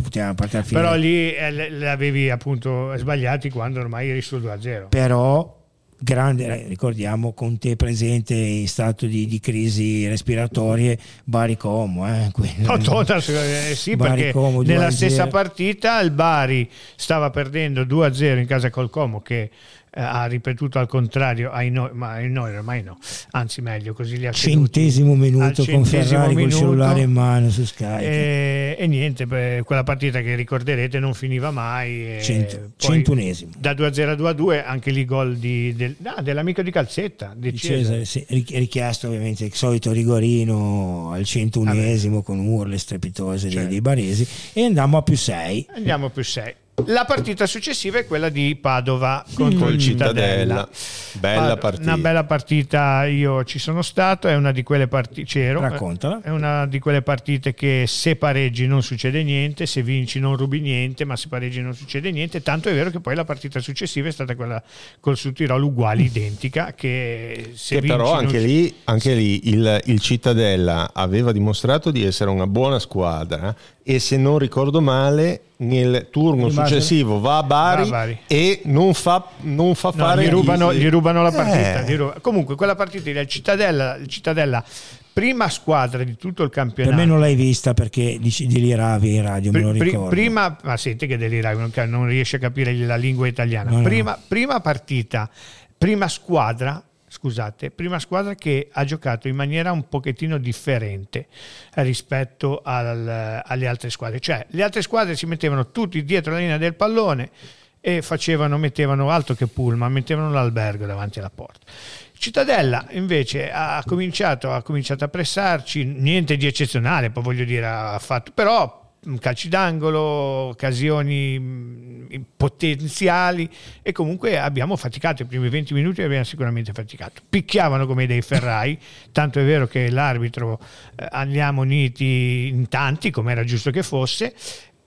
Però lì eh, le avevi appunto sbagliati quando ormai eri sul 2-0. Però grande, ricordiamo, con te presente in stato di, di crisi respiratorie, Bari Como. Eh? No, torna, eh, sì, Bari Como, nella stessa partita il Bari stava perdendo 2-0 in casa col Como che eh, ha ripetuto al contrario ai noi, ma ai noi ormai no, anzi meglio così li ha centesimo minuto con Ferrari minuto, col cellulare in mano su Skype e, e niente, beh, quella partita che ricorderete non finiva mai Cento, centunesimo. da 2-0 a 2-2 anche lì gol di, del, ah, dell'amico di Calzetta di Cesare, sì, richiesto ovviamente il solito rigorino al centunesimo con urle strepitose certo. dei, dei baresi e andiamo a più 6 andiamo a più 6 la partita successiva è quella di Padova contro mm. il Cittadella. Bella partita. Una bella partita, io ci sono stato, è una di quelle partite, c'ero, Raccontala. è una di quelle partite che se pareggi non succede niente, se vinci non rubi niente, ma se pareggi non succede niente, tanto è vero che poi la partita successiva è stata quella col Sudtirolo uguale, identica, che se che però anche, lì, anche lì il, il Cittadella aveva dimostrato di essere una buona squadra e se non ricordo male nel turno successivo va a Bari, va a Bari. e non fa, non fa no, fare gli rubano, gli rubano la partita eh. rubano. comunque quella partita il Cittadella, il Cittadella prima squadra di tutto il campionato. Per me non l'hai vista perché deliravi in radio, me lo ricordo. Prima, ma senti che deliravi, non riesci a capire la lingua italiana. No, prima, no. prima partita, prima squadra, scusate, prima squadra che ha giocato in maniera un pochettino differente rispetto al, alle altre squadre. Cioè, le altre squadre si mettevano tutti dietro la linea del pallone e facevano, mettevano altro che pullman, mettevano l'albergo davanti alla porta. Cittadella invece ha cominciato, ha cominciato a pressarci, niente di eccezionale, poi voglio dire, ha fatto, però calci d'angolo, occasioni mm, potenziali e comunque abbiamo faticato i primi 20 minuti abbiamo sicuramente faticato. Picchiavano come dei ferrai tanto è vero che l'arbitro eh, andiamo uniti in tanti come era giusto che fosse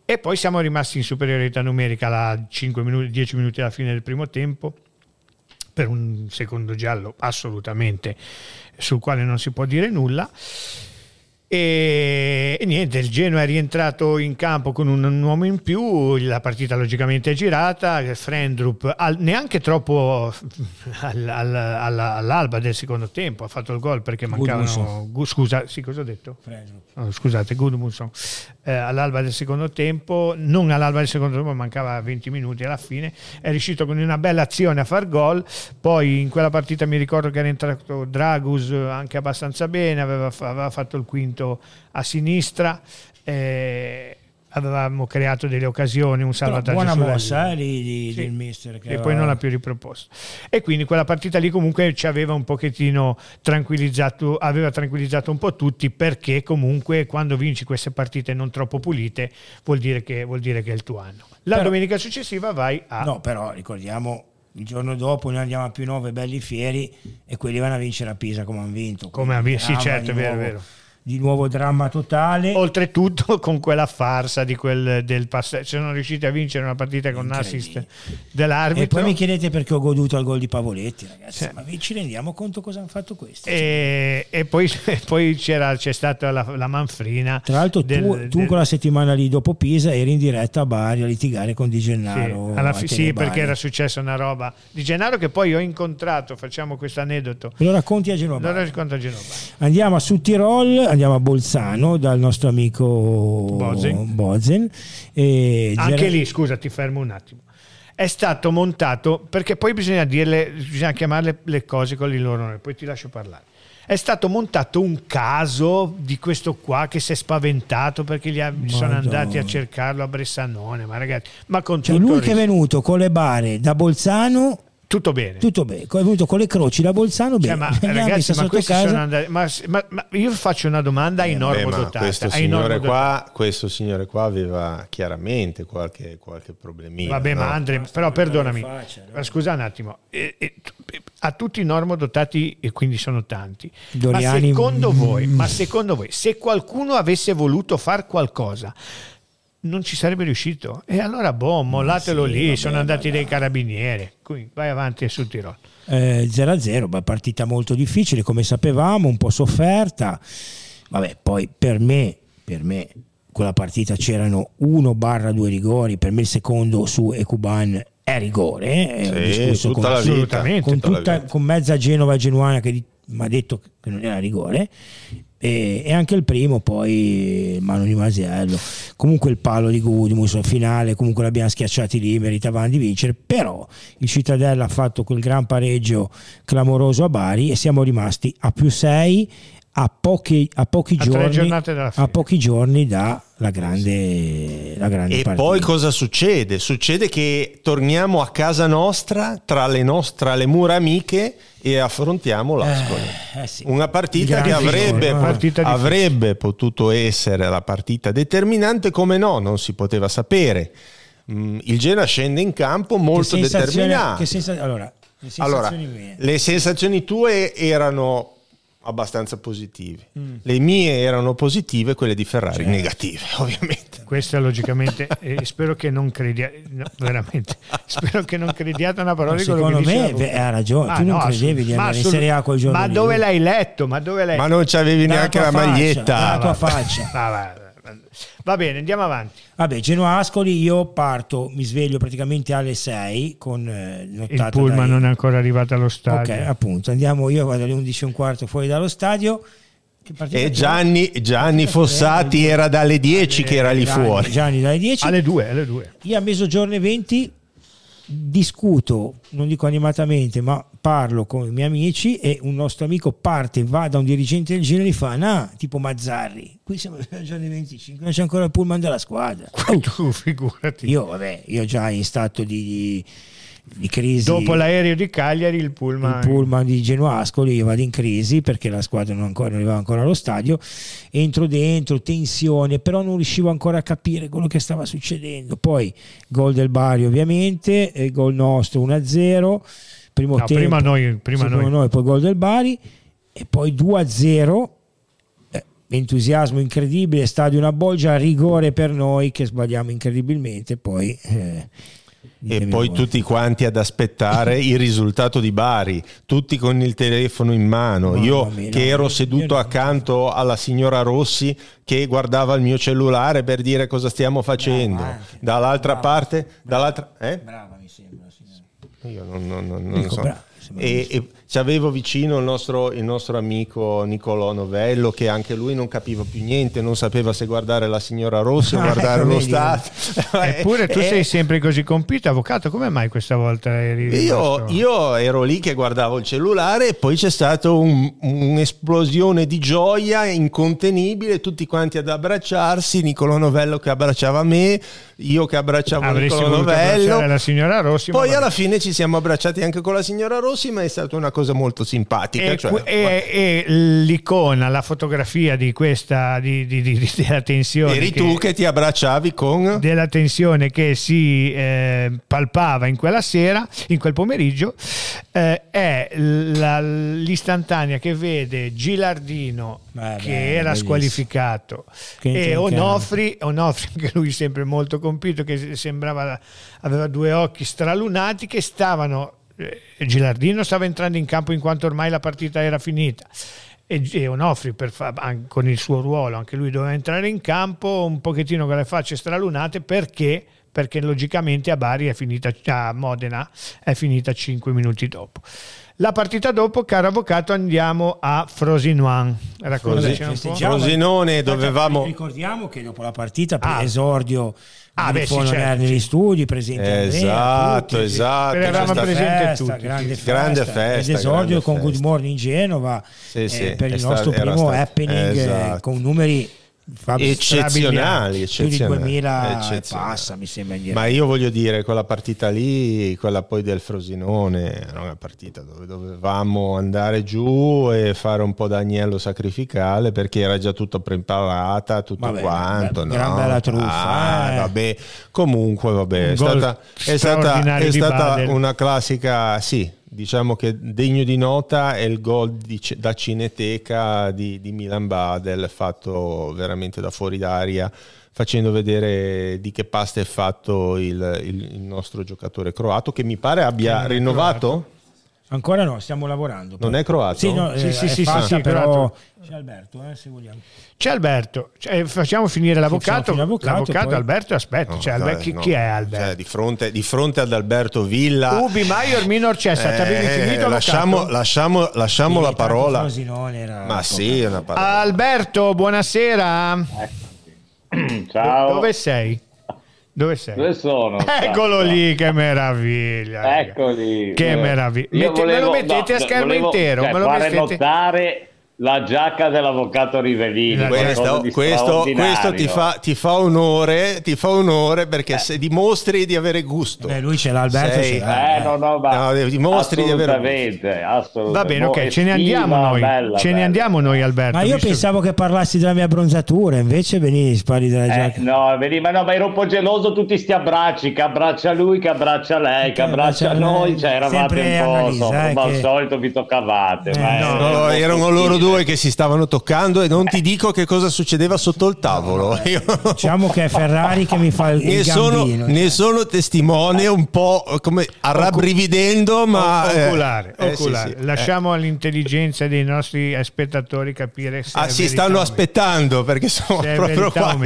e poi siamo rimasti in superiorità numerica a 5 minuti, 10 minuti alla fine del primo tempo per un secondo giallo assolutamente sul quale non si può dire nulla e, E niente, il Genoa è rientrato in campo con un, uomo in più, la partita logicamente è girata, Frendrup al, neanche troppo al, al, all'alba del secondo tempo ha fatto il gol perché mancavano... Scusa, sì, cosa ho detto? Oh, scusate, Gudmundsson. Eh, all'alba del secondo tempo, non all'alba del secondo tempo, mancava 20 minuti alla fine, è riuscito con una bella azione a far gol, poi in quella partita mi ricordo che era entrato Dragus anche abbastanza bene, aveva, aveva fatto il quinto a sinistra. Eh, avevamo creato delle occasioni, un salvataggio Però buona mossa eh, di, di, sì. del mister che e aveva... poi non l'ha più riproposto e quindi quella partita lì comunque ci aveva un pochettino tranquillizzato aveva tranquillizzato un po' tutti perché comunque quando vinci queste partite non troppo pulite vuol dire che, vuol dire che è il tuo anno la però, domenica successiva vai a no però ricordiamo il giorno dopo noi andiamo a più nove belli fieri e quelli vanno a vincere a Pisa come hanno vinto come hanno vinto sì certo è vero, è vero di nuovo dramma totale. Oltretutto con quella farsa di quel, del passaggio, sono riusciti a vincere una partita con un assist dell'arbitro. E poi mi chiedete perché ho goduto al gol di Pavoletti, ragazzi, sì. ma vi ci rendiamo conto cosa hanno fatto questi? E, e poi, poi c'è stata la, la, manfrina. Tra l'altro del, tu, tu del... quella settimana lì dopo Pisa eri in diretta a Bari a litigare con Di Gennaro. Sì, fi- sì perché era successa una roba. Di Gennaro che poi ho incontrato, facciamo questo aneddoto. Lo racconti a Genova. Lo racconto a Genova. Andiamo a Sud andiamo a Bolzano dal nostro amico Bozen. Bozen Anche Ger- lì, scusa, ti fermo un attimo. È stato montato perché poi bisogna dirle, bisogna chiamarle le cose con il loro nome, poi ti lascio parlare. È stato montato un caso di questo qua che si è spaventato perché gli ha, sono andati a cercarlo a Bressanone. Ma ragazzi, ma con cioè lui che è venuto con le bare da Bolzano tutto bene. Tutto bene. È venuto con le croci da Bolzano. Cioè, ma ragazzi, ma, andati, ma, ma, ma, io faccio una domanda ai eh, normodotati. Questo, signore qua, questo signore qua aveva chiaramente qualche, qualche problemino. Vabbè, no? ma Andre, però perdonami. Faccia, no? Scusa un attimo. E, e, a tutti i normodotati, e quindi sono tanti. Doriani, ma secondo voi, ma secondo voi, se qualcuno avesse voluto fare qualcosa non ci sarebbe riuscito. E allora, boh, mollatelo sì, lì, vabbè, sono andati vabbè. dei carabinieri. Qui, vai avanti sul Tirol. Eh, 0-0, partita molto difficile, come sapevamo, un po' sofferta. Vabbè, poi per me, per me quella partita c'erano 1-2 rigori, per me il secondo su Ecuban è rigore, eh? è sì, tutta con, vita, con, tutta, con mezza Genova genuana che mi ha detto che non era rigore e, e, anche il primo poi mano di Masiello. Comunque il palo di Gudmus al finale comunque l'abbiamo schiacciati lì meritavano di vincere. Però il Cittadella ha fatto quel gran pareggio clamoroso a Bari e siamo rimasti a più 6 a pochi, a pochi, a giorni, a pochi giorni dalla grande, la grande e partita. poi cosa succede? Succede che torniamo a casa nostra tra le, nostre, le mura amiche e affrontiamo l'Ascoli. Eh, eh sì. Una partita che avrebbe, giorno, partita avrebbe potuto essere la partita determinante, come no, non si poteva sapere. Mm, il Genoa scende in campo molto determinato. Sensa- allora, le sensazioni, allora, le sensazioni tue erano abbastanza positive. Mm. Le mie erano positive, quelle di Ferrari certo. negative, ovviamente. Questa logicamente, e spero che non crediate, no, veramente, spero che non crediate una parola di quello che Secondo me ha ragione, ah, tu non no, credevi di andare in Serie A quel giorno Ma dove l'hai letto? Ma dove l'hai Ma non c'avevi neanche la faccia, maglietta. La tua faccia. Va, va, Va bene, andiamo avanti. Vabbè, Genoa Ascoli, io parto, mi sveglio praticamente alle 6 con eh, Il pullman dai... non è ancora arrivato allo stadio. Ok, appunto, andiamo, io vado alle 11 e un quarto fuori dallo stadio. E Gianni, Gianni Fossati era dalle 10 che era lì fuori. Gianni dalle 10. Alle 2, alle 2. Io a mezzogiorno e 20 discuto, non dico animatamente, ma parlo con i miei amici e un nostro amico parte, va da un dirigente del genere e fa, nah, tipo Mazzarri, qui siamo al giorno 25, non c'è ancora il pullman della squadra. Tu, figurati. Io, vabbè, io già in stato di, di di crisi. Dopo l'aereo di Cagliari, il pullman. Il pullman di Genoa Ascoli, io vado in crisi perché la squadra non, ancora, non arrivava ancora allo stadio. Entro dentro, tensione, però non riuscivo ancora a capire quello che stava succedendo. Poi gol del Bari, ovviamente, e gol nostro 1-0. Primo no, tempo, prima noi, prima noi. noi, poi gol del Bari, e poi 2-0 eh, entusiasmo incredibile, stadio una bolgia, rigore per noi che sbagliamo incredibilmente, poi eh, e poi voi. tutti quanti ad aspettare il risultato di Bari, tutti con il telefono in mano. Io mia, che ero seduto accanto alla signora Rossi che guardava il mio cellulare per dire cosa stiamo facendo. Brava, dall'altra brava, parte, brava, dall'altra... Eh? Brava mi sembra. Signora. Io non, non, non, non so. E, e, avevo vicino il nostro, il nostro, amico Nicolò Novello che anche lui non capiva più niente, non sapeva se guardare la signora Rossi o guardare lo Stato. Eppure tu e, sei sempre così compito, avvocato, come mai questa volta eri io, io, ero lì che guardavo il cellulare e poi c'è stata un, un'esplosione di gioia incontenibile, tutti quanti ad abbracciarsi, Nicolò Novello che abbracciava me, io che abbracciavo Avresti Nicolò Novello. la signora Rossi. Poi alla fine ci siamo abbracciati anche con la signora Rossi, ma è stata una cosa cosa molto simpatica. E, cioè, e, e l'icona, la fotografia di questa di, di, di, della tensione. Eri che, tu che ti abbracciavi con. Della tensione che si eh, palpava in quella sera, in quel pomeriggio, eh, è la, l'istantanea che vede Gilardino Beh, che beh, era bellissimo. squalificato che e Onofri, Onofri, anche lui sempre molto compito, che sembrava aveva due occhi stralunati che stavano eh, Gilardino stava entrando in campo in quanto ormai la partita era finita. E Onofri fa, con il suo ruolo anche lui doveva entrare in campo un pochettino con le facce stralunate perché? Perché logicamente a Bari è finita a Modena è finita 5 minuti dopo. La partita dopo caro avvocato andiamo a Frosinone. Raccontaci un po' Frosinone dovevamo ricordiamo che dopo la partita per ah. esordio Ah, beh, sì, certo, negli studi, presente esatto, Andrea, esatto. Eravamo presenti festa, tutti. Grande festa, grande festa. Esordio con Good Morning Genova sì, sì, eh, per il nostro primo stato, happening eh, esatto. con numeri eccezionali, più di 2000 passa mi sembra indietro. ma io voglio dire quella partita lì quella poi del Frosinone era una partita dove dovevamo andare giù e fare un po' d'agnello sacrificale perché era già tutto preparata tutto vabbè, quanto gran, no? bella truffa ah, eh. vabbè. comunque vabbè è stata, è stata, è stata una classica sì diciamo che degno di nota è il gol di, da cineteca di, di, Milan Badel fatto veramente da fuori d'aria facendo vedere di che pasta è fatto il, il, il nostro giocatore croato che mi pare abbia rinnovato croato. Ancora no, stiamo lavorando. Non è croato? Sì, no, sì, eh, sì, sì, fatta, sì, però... C'è Alberto, eh, se vogliamo. C'è Alberto, cioè, facciamo finire l'avvocato. l'avvocato, l'avvocato poi... Alberto, aspetta, no, cioè, dai, chi, no. chi, è Alberto? Cioè, di, fronte, di, fronte, ad Alberto Villa... Ubi Maior Minor Cessa, eh, finito lasciamo, lasciamo, lasciamo la parola. Ma sì, è una parola. Alberto, buonasera. Ciao. Dove sei? Dove sei? Dove sono? Eccolo lì, che meraviglia. Eccoli. Che meraviglia. Mette, volevo, me lo mettete no, a schermo volevo, intero. Cioè, me lo mettete... notare la giacca dell'avvocato Rivellini. Questo, questo, questo ti, fa, ti, fa, onore, ti fa onore perché eh. se dimostri di avere gusto. Beh, lui ce l'ha Alberto. Sei, eh, no, no, ma no, dimostri di avere gusto. Assolutamente. Va bene, ok, ce ne andiamo noi. Bella, ce bella. ne andiamo noi, Alberto. Ma io pensavo che parlassi della mia bronzatura, invece veni spari della eh, giacca. no, veni, ma no, ma ero un po' geloso tutti sti abbracci, che abbraccia lui, che abbraccia lei, che abbraccia noi, cioè eravate un po', so, eh, al solito vi toccavate. Eh, no, erano loro due che si stavano toccando e non ti dico che cosa succedeva sotto il tavolo. Io... Diciamo che è Ferrari che mi fa il, ne sono, gambino, ne cioè. sono testimone un po' come arrabbrividendo, ma... Eh, oculare, eh, oculare. Sì, sì, Lasciamo eh. all'intelligenza dei nostri spettatori capire se... Ah, si stanno aspettando perché sono proprio qua.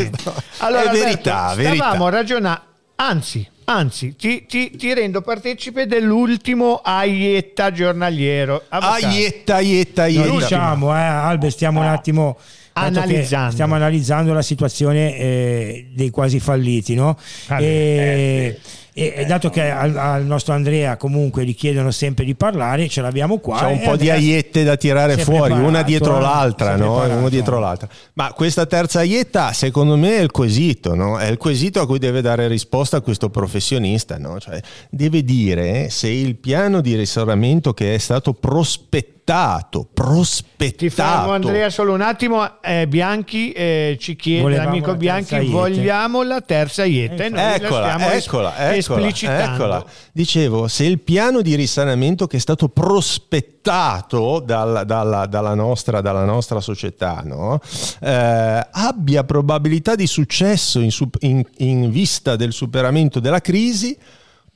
Allora, è verità, Alberto, verità. Stavamo ragionando, anzi, Anzi, ti, ti, ti, rendo partecipe dell'ultimo Aietta giornaliero. Aietta, Aietta, Aietta. No, diciamo, eh, Albe, stiamo un attimo analizzando. Stiamo analizzando la situazione eh, dei quasi falliti, no? Ah, e, eh, sì e, e dato che al, al, nostro Andrea comunque gli chiedono sempre di parlare, ce l'abbiamo qua. C'è un po' di aiette da tirare fuori, una dietro l'altra, no? Uno dietro l'altra. Ma questa terza aietta, secondo me, è il quesito, no? È il quesito a cui deve dare risposta questo professionista, no? Cioè, deve dire se il piano di risoramento che è stato prospettato prospettato, prospettato. Ti fermo Andrea solo un attimo, eh, Bianchi eh, ci chiede, Volevamo l'amico Bianchi, vogliamo la terza ietta e noi eccola, eccola, eccola, eccola. Dicevo, se il piano di risanamento che è stato prospettato dal, dalla, dalla, nostra, dalla, nostra, società no? eh, abbia probabilità di successo in, in, in vista del superamento della crisi,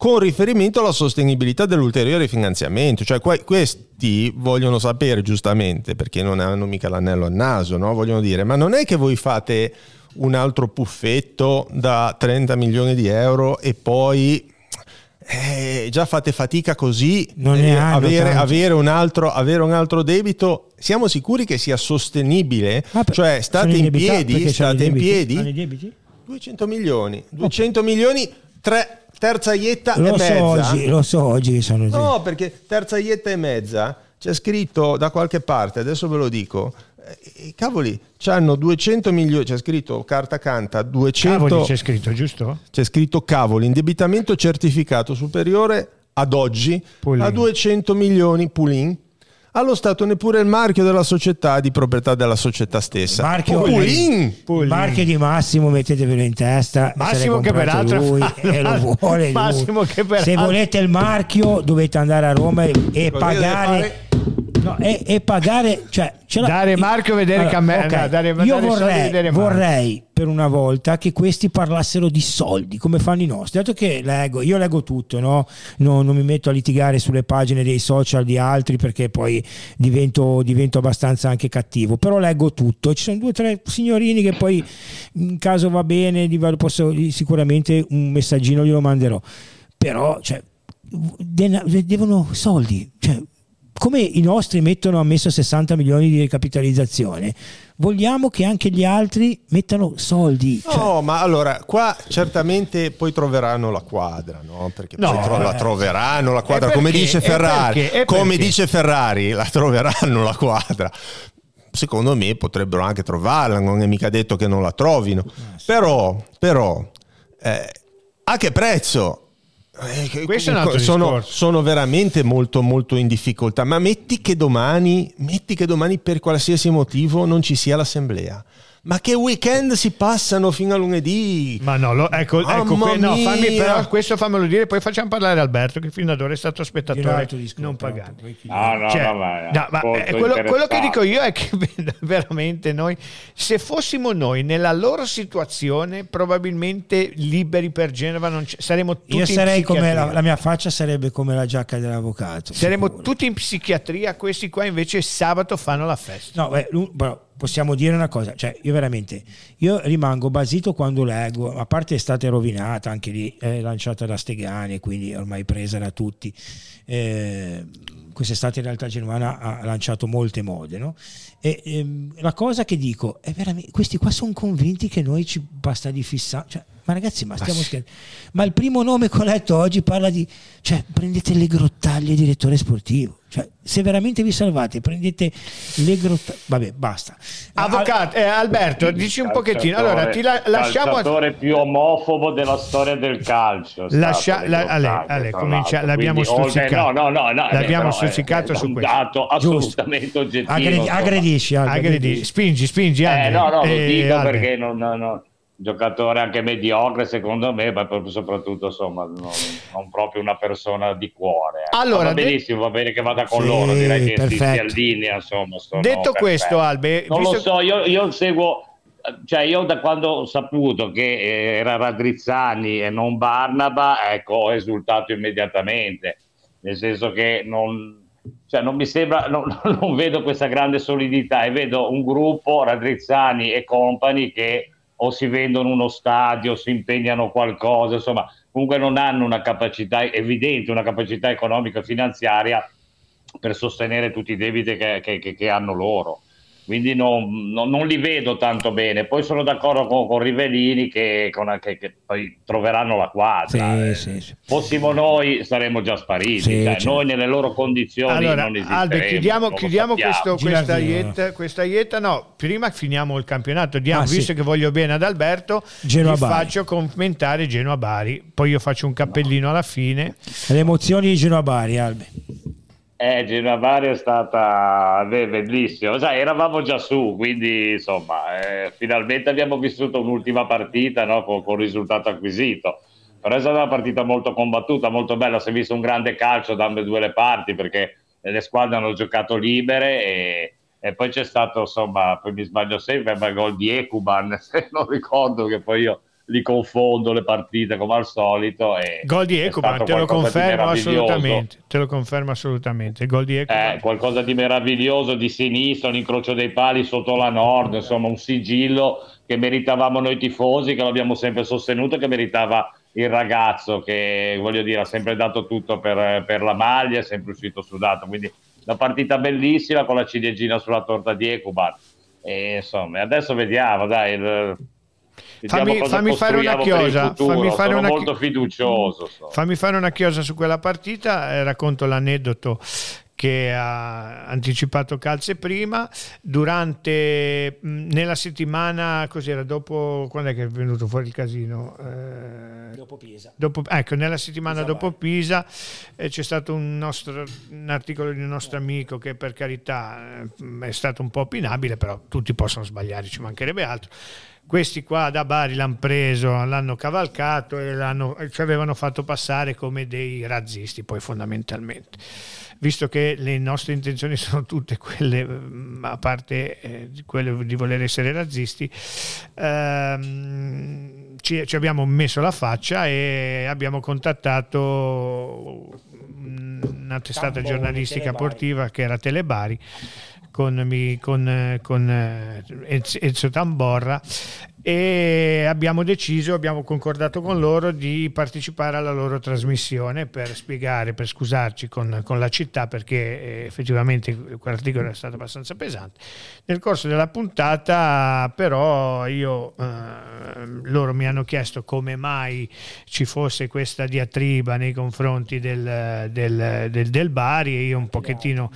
con riferimento alla sostenibilità dell'ulteriore finanziamento. Cioè questi vogliono sapere giustamente, perché non hanno mica l'anello al naso, no? vogliono dire, ma non è che voi fate un altro puffetto da 30 milioni di euro e poi eh, già fate fatica così eh, avere, avere, un altro, avere, un altro, debito? Siamo sicuri che sia sostenibile? Ah, cioè state in piedi? state in piedi? 200 milioni. 200 milioni tre, terza ietta lo e so mezza oggi, lo so oggi che sono no perché terza ietta e mezza c'è scritto da qualche parte adesso ve lo dico eh, cavoli, hanno 200 milioni, c'è scritto carta canta, 200... Cavoli c'è scritto, giusto? C'è scritto cavoli, indebitamento certificato superiore ad oggi Pulin. a 200 milioni Pulin. Allo Stato neppure il marchio della società di proprietà della società stessa. Marchio Pulin. Pulin. Marchio di Massimo mettetevelo in testa. Massimo che peraltro lui, e lo vuole Massimo lui. Che peraltro... Se volete il marchio dovete andare a Roma e, e pagare No, e, e, pagare, cioè, dare Marco vedere allora, Cammè, okay. no, dare, io dare vorrei, vorrei, per una volta che questi parlassero di soldi come fanno i nostri. Dato che leggo, io leggo tutto, no? no? non mi metto a litigare sulle pagine dei social di altri perché poi divento, divento abbastanza anche cattivo, però leggo tutto. Ci sono due o tre signorini che poi in caso va bene, posso, sicuramente un messaggino glielo manderò. Però, cioè, devono soldi, cioè, come i nostri mettono, ha messo 60 milioni di ricapitalizzazione, vogliamo che anche gli altri mettano soldi. No, cioè... ma allora qua certamente poi troveranno la quadra, no? Perché no, poi eh, la troveranno la quadra, perché, come dice Ferrari, perché, come dice Ferrari, la troveranno la quadra. Secondo me potrebbero anche trovarla, non è mica detto che non la trovino. Eh, però, però eh, a che prezzo? Eh, Questo è un altro sono, sono, veramente molto molto in difficoltà, ma metti che domani, metti che domani per qualsiasi motivo non ci sia l'assemblea ma che weekend si passano fino a lunedì? Ma no, lo, ecco, ecco que, no, fammi, però questo fammelo dire, poi facciamo parlare Alberto che fino ad ora è stato spettatore non pagato. No, no, cioè, no, no, ma eh, quello, quello, che dico io è che veramente noi, se fossimo noi nella loro situazione, probabilmente liberi per Genova non c- saremmo tutti Io sarei come la, la, mia faccia sarebbe come la giacca dell'avvocato. Saremmo sicuro. tutti in psichiatria, questi qua invece sabato fanno la festa. No, beh, però, possiamo dire una cosa, cioè io veramente io rimango basito quando leggo, a parte è stata rovinata anche lì, è lanciata da Stegani quindi ormai presa da tutti. Eh, quest'estate in realtà Genuana ha lanciato molte mode, no? E ehm, la cosa che dico è veramente, questi qua sono convinti che noi ci basta di fissare, cioè, ma ragazzi, ma stiamo scherzando. Ma il primo nome che ho letto oggi parla di, cioè, prendete le grottaglie direttore sportivo. Cioè, se veramente vi salvate, prendete le grotte. Vabbè, basta. Avvocato, eh, Alberto, dici un pochettino. Allora, ti la, lasciamo. Il calciatore più omofobo della storia del calcio. Lascia, la, Ale, Ale, comincia, l'abbiamo stuzzicato. No, no, no, no l'abbiamo no, stuzzicato su questo. dato assolutamente Giusto. oggettivo. Aggredi, aggredisci, aggredi. Spingi, spingi. Eh, no, no, lo eh, dico Ale. perché non, no, no giocatore anche mediocre secondo me, ma soprattutto insomma non, non proprio una persona di cuore. Ecco. Allora, va benissimo, va bene che vada con sì, loro, direi che perfetto. si, si allinea. Insomma, Detto questo, Albe, non visto... lo so, io, io seguo cioè io da quando ho saputo che eh, era Radrizzani e non Barnaba, ecco, ho esultato immediatamente, nel senso che non, cioè non mi sembra, non, non vedo questa grande solidità e vedo un gruppo, Radrizzani e compagni, che o si vendono uno stadio, si impegnano qualcosa, insomma, comunque non hanno una capacità evidente, una capacità economica e finanziaria per sostenere tutti i debiti che, che, che hanno loro quindi non, non, non, li vedo tanto bene. Poi sono d'accordo con, con Rivellini che, con, che, che, poi troveranno la quadra. Sì, eh. sì, sì. Fossimo noi saremmo già spariti, cioè, certo. noi nelle loro condizioni allora, non Albe, chiudiamo, chiudiamo questo, questa, ietta, questa ietta, no, prima finiamo il campionato, Diamo, ah, visto che voglio bene ad Alberto, Genoa vi faccio commentare Genoa Bari, poi io faccio un cappellino no. alla fine. Le emozioni di Genoa Bari, Albe. Eh, Genoa è stata beh, bellissima, Sai, eravamo già su, quindi insomma, eh, finalmente abbiamo vissuto un'ultima partita no, con, con risultato acquisito. Però è stata una partita molto combattuta, molto bella. Si è visto un grande calcio da ambedue le parti perché le squadre hanno giocato libere e, e poi c'è stato, insomma, poi mi sbaglio sempre, ma il gol di Ekuban, se non ricordo che poi io li confondo le partite come al solito. E gol di Ecoban, te lo confermo assolutamente. Te lo confermo assolutamente. Gol di Ecoban. Eh, qualcosa di meraviglioso di sinistra, un incrocio dei pali sotto la Nord, insomma un sigillo che meritavamo noi tifosi, che l'abbiamo sempre sostenuto, che meritava il ragazzo che voglio dire ha sempre dato tutto per, per la maglia, è sempre uscito sudato. Quindi una partita bellissima con la ciliegina sulla torta di Ecuban. E insomma, adesso vediamo, dai. Il, fammi, fammi fare una chiosa. Fammi fare Sono una molto fiducioso. So. Fammi fare una chiosa su quella partita. Eh, racconto l'aneddoto che ha anticipato Calze prima durante nella settimana cos'era dopo quando è che è venuto fuori il casino eh, dopo Pisa dopo, ecco nella settimana Pisa dopo vai. Pisa eh, c'è stato un, nostro, un articolo di un nostro amico che per carità eh, è stato un po' opinabile però tutti possono sbagliare ci mancherebbe altro questi qua da Bari l'hanno preso, l'hanno cavalcato e l'hanno, ci avevano fatto passare come dei razzisti poi fondamentalmente. Visto che le nostre intenzioni sono tutte quelle, mm, a parte eh, quelle di voler essere razzisti, ehm, ci, ci, abbiamo messo la faccia e abbiamo contattato una testata giornalistica sportiva che era Telebari con, con, con Ezio Tamborra e abbiamo deciso, abbiamo concordato con loro di partecipare alla loro trasmissione per spiegare, per scusarci con, con la città perché eh, effettivamente quell'articolo è stato abbastanza pesante. Nel corso della puntata però io, eh, loro mi hanno chiesto come mai ci fosse questa diatriba nei confronti del, del, del, del Bari e io un pochettino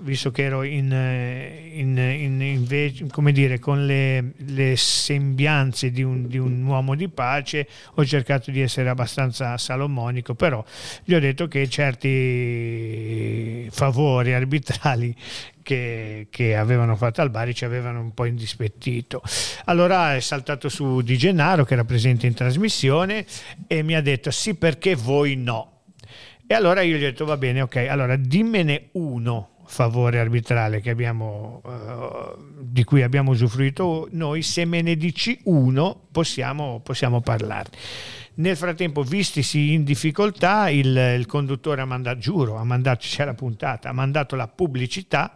visto che ero in, eh, in, in, invece, come dire, con le, le sembianze di un, di un, uomo di pace, ho cercato di essere abbastanza salomonico, però gli ho detto che certi favori arbitrali che, che, avevano fatto al Bari ci avevano un po' indispettito. Allora è saltato su Di Gennaro che era presente in trasmissione e mi ha detto sì perché voi no. E allora io gli ho detto va bene, ok, allora dimmene uno favore arbitrale abbiamo, uh, di cui abbiamo usufruito noi, se me ne dici uno possiamo, possiamo parlarne. Nel frattempo, vistisi in difficoltà, il, il conduttore ha mandato, giuro, ha mandato, c'è la puntata, ha mandato la pubblicità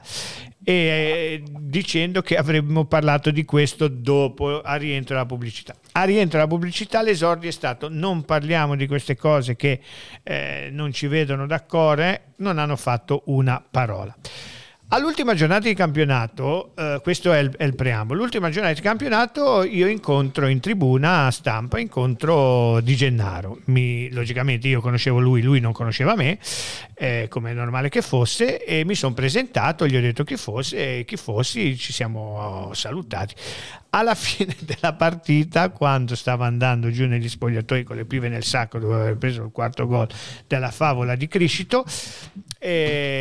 e, eh, dicendo che avremmo parlato di questo dopo a rientro della pubblicità. A rientro della pubblicità l'esordio è stato non parliamo di queste cose che eh, non ci vedono d'accordo, non hanno fatto una parola. All'ultima giornata di campionato, eh, questo è il, è il, preambolo, l'ultima giornata di campionato io incontro in tribuna a stampa, incontro Di Gennaro. Mi, logicamente io conoscevo lui, lui non conosceva me, eh, come è normale che fosse, e mi sono presentato, gli ho detto chi fosse e chi fossi, ci siamo salutati. Alla fine della partita, quando stava andando giù negli spogliatoi con le pive nel sacco, dove aveva preso il quarto gol della favola di Criscito, e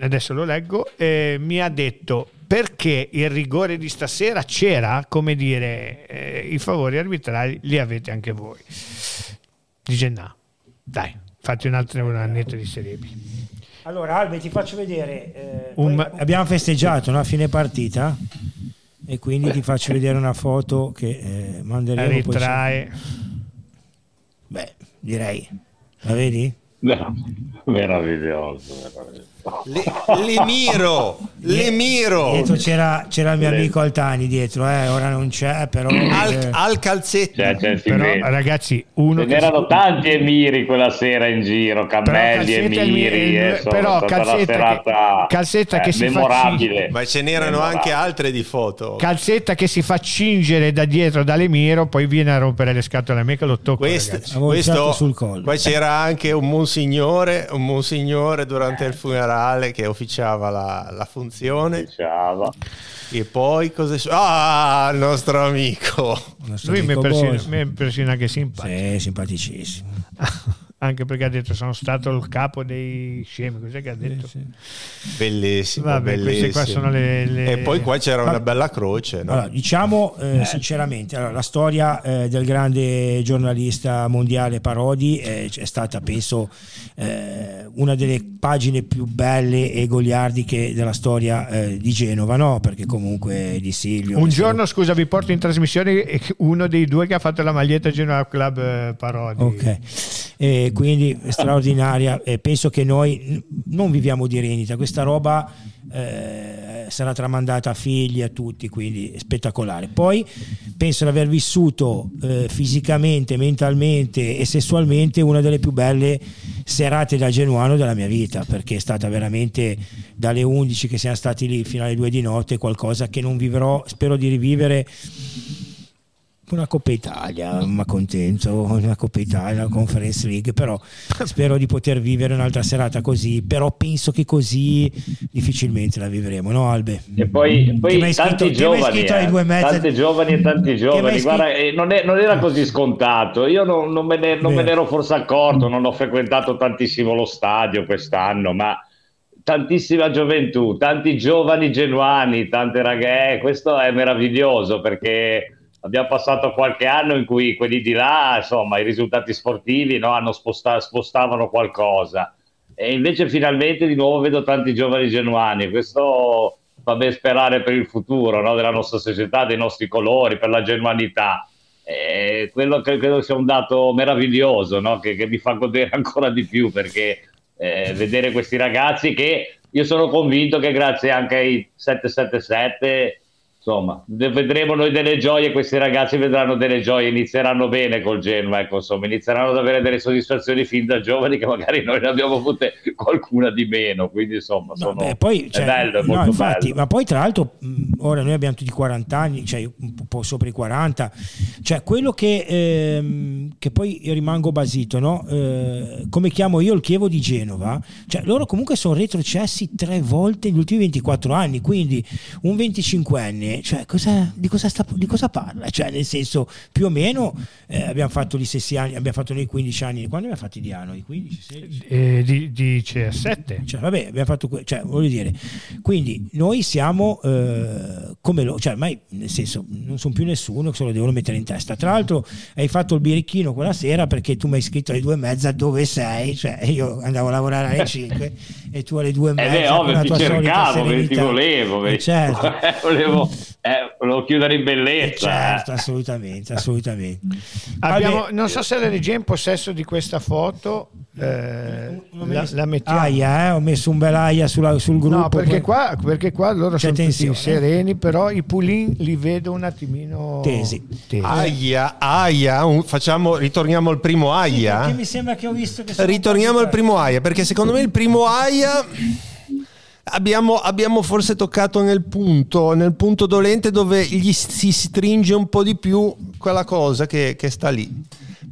adesso lo leggo, eh, mi ha detto perché il rigore di stasera c'era, come dire, eh, i favori arbitrali li avete anche voi. Dice no, dai, fatti un altro un annetto di Serie B. Allora Albe ti faccio vedere, eh, un... abbiamo festeggiato una fine partita e quindi ti faccio vedere una foto che eh, manderemo. Ritrae. Poi... Beh, direi, la vedi? No, meraviglioso, meraviglioso. Le, Lemiro, Lemiro. Dietro c'era, c'era il mio amico Altani dietro, eh, ora non c'è, però... Al, al calzetto. C'è, c'è, però, ragazzi, uno... Ce n'erano si... tanti Emiri quella sera in giro, Cammelli, Emiri, eh, però calzetta, che, calzetta eh, che si memorabile. Fa... Ma ce n'erano memorabile. anche altre di foto. Calzetta che si fa cingere da dietro dall'Emiro, poi viene a rompere le scatole a me che lo tocco. Questo, questo sul collo. Poi c'era anche un monsignore, un monsignore durante il funerale generale che officiava la, la funzione. Officiava. E poi cosa è Ah, il nostro amico. Il nostro Lui amico mi, impressiona, mi impressiona che simpatico. Sì, simpaticissimo. anche perché ha detto sono stato il capo dei scemi, cos'è che ha detto? Sì, sì. Bellissimo, Vabbè, bellissimo. queste qua sono le, le... E poi qua c'era una bella croce. No? Allora, diciamo eh, sinceramente, allora, la storia eh, del grande giornalista mondiale Parodi eh, è stata, penso, eh, una delle pagine più belle e goliardiche della storia eh, di Genova, no? Perché comunque di Silvio... Un giorno, scusa, vi porto in trasmissione uno dei due che ha fatto la maglietta Genova Club eh, Parodi. Ok e quindi straordinaria. E penso che noi non viviamo di rendita, questa roba eh, sarà tramandata a figli, a tutti, quindi spettacolare. Poi penso di aver vissuto eh, fisicamente, mentalmente e sessualmente una delle più belle serate da genuano della mia vita, perché è stata veramente dalle 11 che siamo stati lì fino alle 2 di notte qualcosa che non vivrò, spero di rivivere una Coppa Italia, ma contento, una Coppa Italia, una Conference League, però spero di poter vivere un'altra serata così, però penso che così difficilmente la vivremo, no Albe? E poi, poi tanti scritto, giovani, eh, due tanti giovani e tanti giovani, guarda, eh, non, è, non, era così scontato, io non, non, me, ne, non me ne ero forse accorto, non ho frequentato tantissimo lo stadio quest'anno, ma tantissima gioventù, tanti giovani genuani, tante ragazze, questo è meraviglioso perché abbiamo passato qualche anno in cui quelli di là, insomma, i risultati sportivi no, sposta- spostavano qualcosa. E invece finalmente di nuovo vedo tanti giovani genuani. Questo fa ben sperare per il futuro no, della nostra società, dei nostri colori, per la genuanità. E quello che credo sia un dato meraviglioso no, che, che, mi fa godere ancora di più perché eh, vedere questi ragazzi che io sono convinto che grazie anche ai 777 insomma, vedremo noi delle gioie, questi ragazzi vedranno delle gioie, inizieranno bene col Genoa, ecco, insomma, inizieranno ad avere delle soddisfazioni fin da giovani che magari noi ne abbiamo avute qualcuna di meno, quindi insomma, sono, no, beh, poi, è cioè, bello, è molto no, infatti, bello. Ma poi tra l'altro, ora noi abbiamo tutti 40 anni, cioè un po' sopra i 40, cioè quello che, ehm, che poi rimango basito, no? Eh, come chiamo io il Chievo di Genova, cioè loro comunque sono retrocessi tre volte negli ultimi 24 anni, quindi un 25enne cioè, cosa, di, cosa sta, di, cosa parla? Cioè, nel senso, più o meno eh, abbiamo fatto gli stessi anni, abbiamo fatto noi 15 anni, quando abbiamo fatti di anno? I 15, 16? Eh, di, di 17. Cioè, vabbè, abbiamo fatto, cioè, voglio dire, quindi noi siamo eh, come lo, cioè, ormai, nel senso, non sono più nessuno, se lo devono mettere in testa. Tra l'altro, hai fatto il birichino quella sera perché tu mi hai scritto alle due e mezza dove sei, cioè, io andavo a lavorare alle 5 e tu alle due e mezza. Eh beh, ovvio, ti cercavo, ti volevo, eh, certo. volevo eh, volevo chiudere in bellezza. Eh certo, assolutamente, assolutamente. Abbiamo, non so se la regia è in possesso di questa foto. Eh, la, la, mettiamo. Aia, eh, ho messo un bel aia sulla, sul gruppo. No, perché qua, perché qua loro C'è sono tensione. tutti sereni, però i pulin li vedo un attimino tesi. tesi. Aia, aia, un, facciamo, ritorniamo al primo aia. Perché mi sembra che ho visto che Ritorniamo al primo aia, perché secondo me il primo aia Abbiamo, abbiamo, forse toccato nel punto, nel punto dolente dove gli si stringe un po' di più quella cosa che, che sta lì.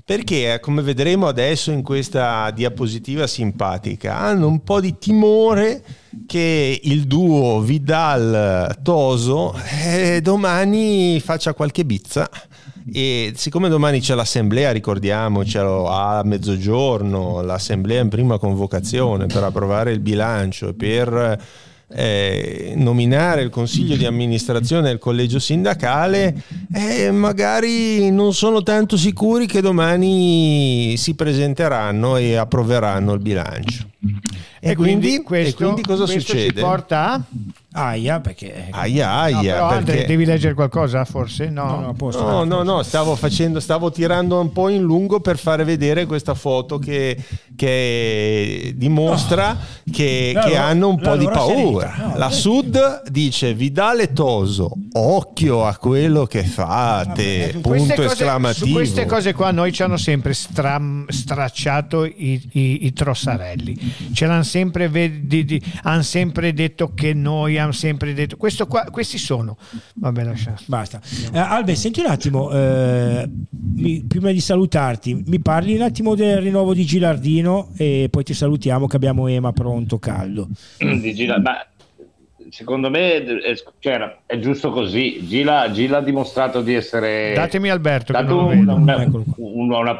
Perché, eh, come vedremo adesso in questa diapositiva simpatica, hanno un po' di timore che il duo Vidal-Toso eh, domani faccia qualche bizza e siccome domani c'è l'assemblea, ricordiamocelo, a mezzogiorno, l'assemblea in prima convocazione per approvare il bilancio e per eh, nominare il consiglio di amministrazione del collegio sindacale, eh, magari non sono tanto sicuri che domani si presenteranno e approveranno il bilancio. E, e quindi, quindi, questo, e quindi cosa questo succede? Ci porta a Aia, perché aia, aia, no, però, perché... Devi leggere qualcosa forse? No, no, no, No, no, stavo facendo, stavo tirando un po' in lungo per fare vedere questa foto che, che dimostra no. che, che no, hanno un po' di paura. La Sud dice Vidale Toso, occhio a quello che fate, punto cose, esclamativo. Su queste cose qua noi ci hanno sempre stram, stracciato i, i, i, trossarelli. Ce l'hanno sempre, vedi, hanno sempre detto che noi hanno sempre detto questo qua, questi sono. Vabbè, lascia. Basta. Eh, Albe, senti un attimo, eh, mi, prima di salutarti, mi parli un attimo del rinnovo di Gilardino e poi ti salutiamo che abbiamo Ema pronto caldo. Di Gila, ma secondo me è, cioè, è giusto così. Gila, Gila, ha dimostrato di essere. Datemi Alberto. Dato una, una, una,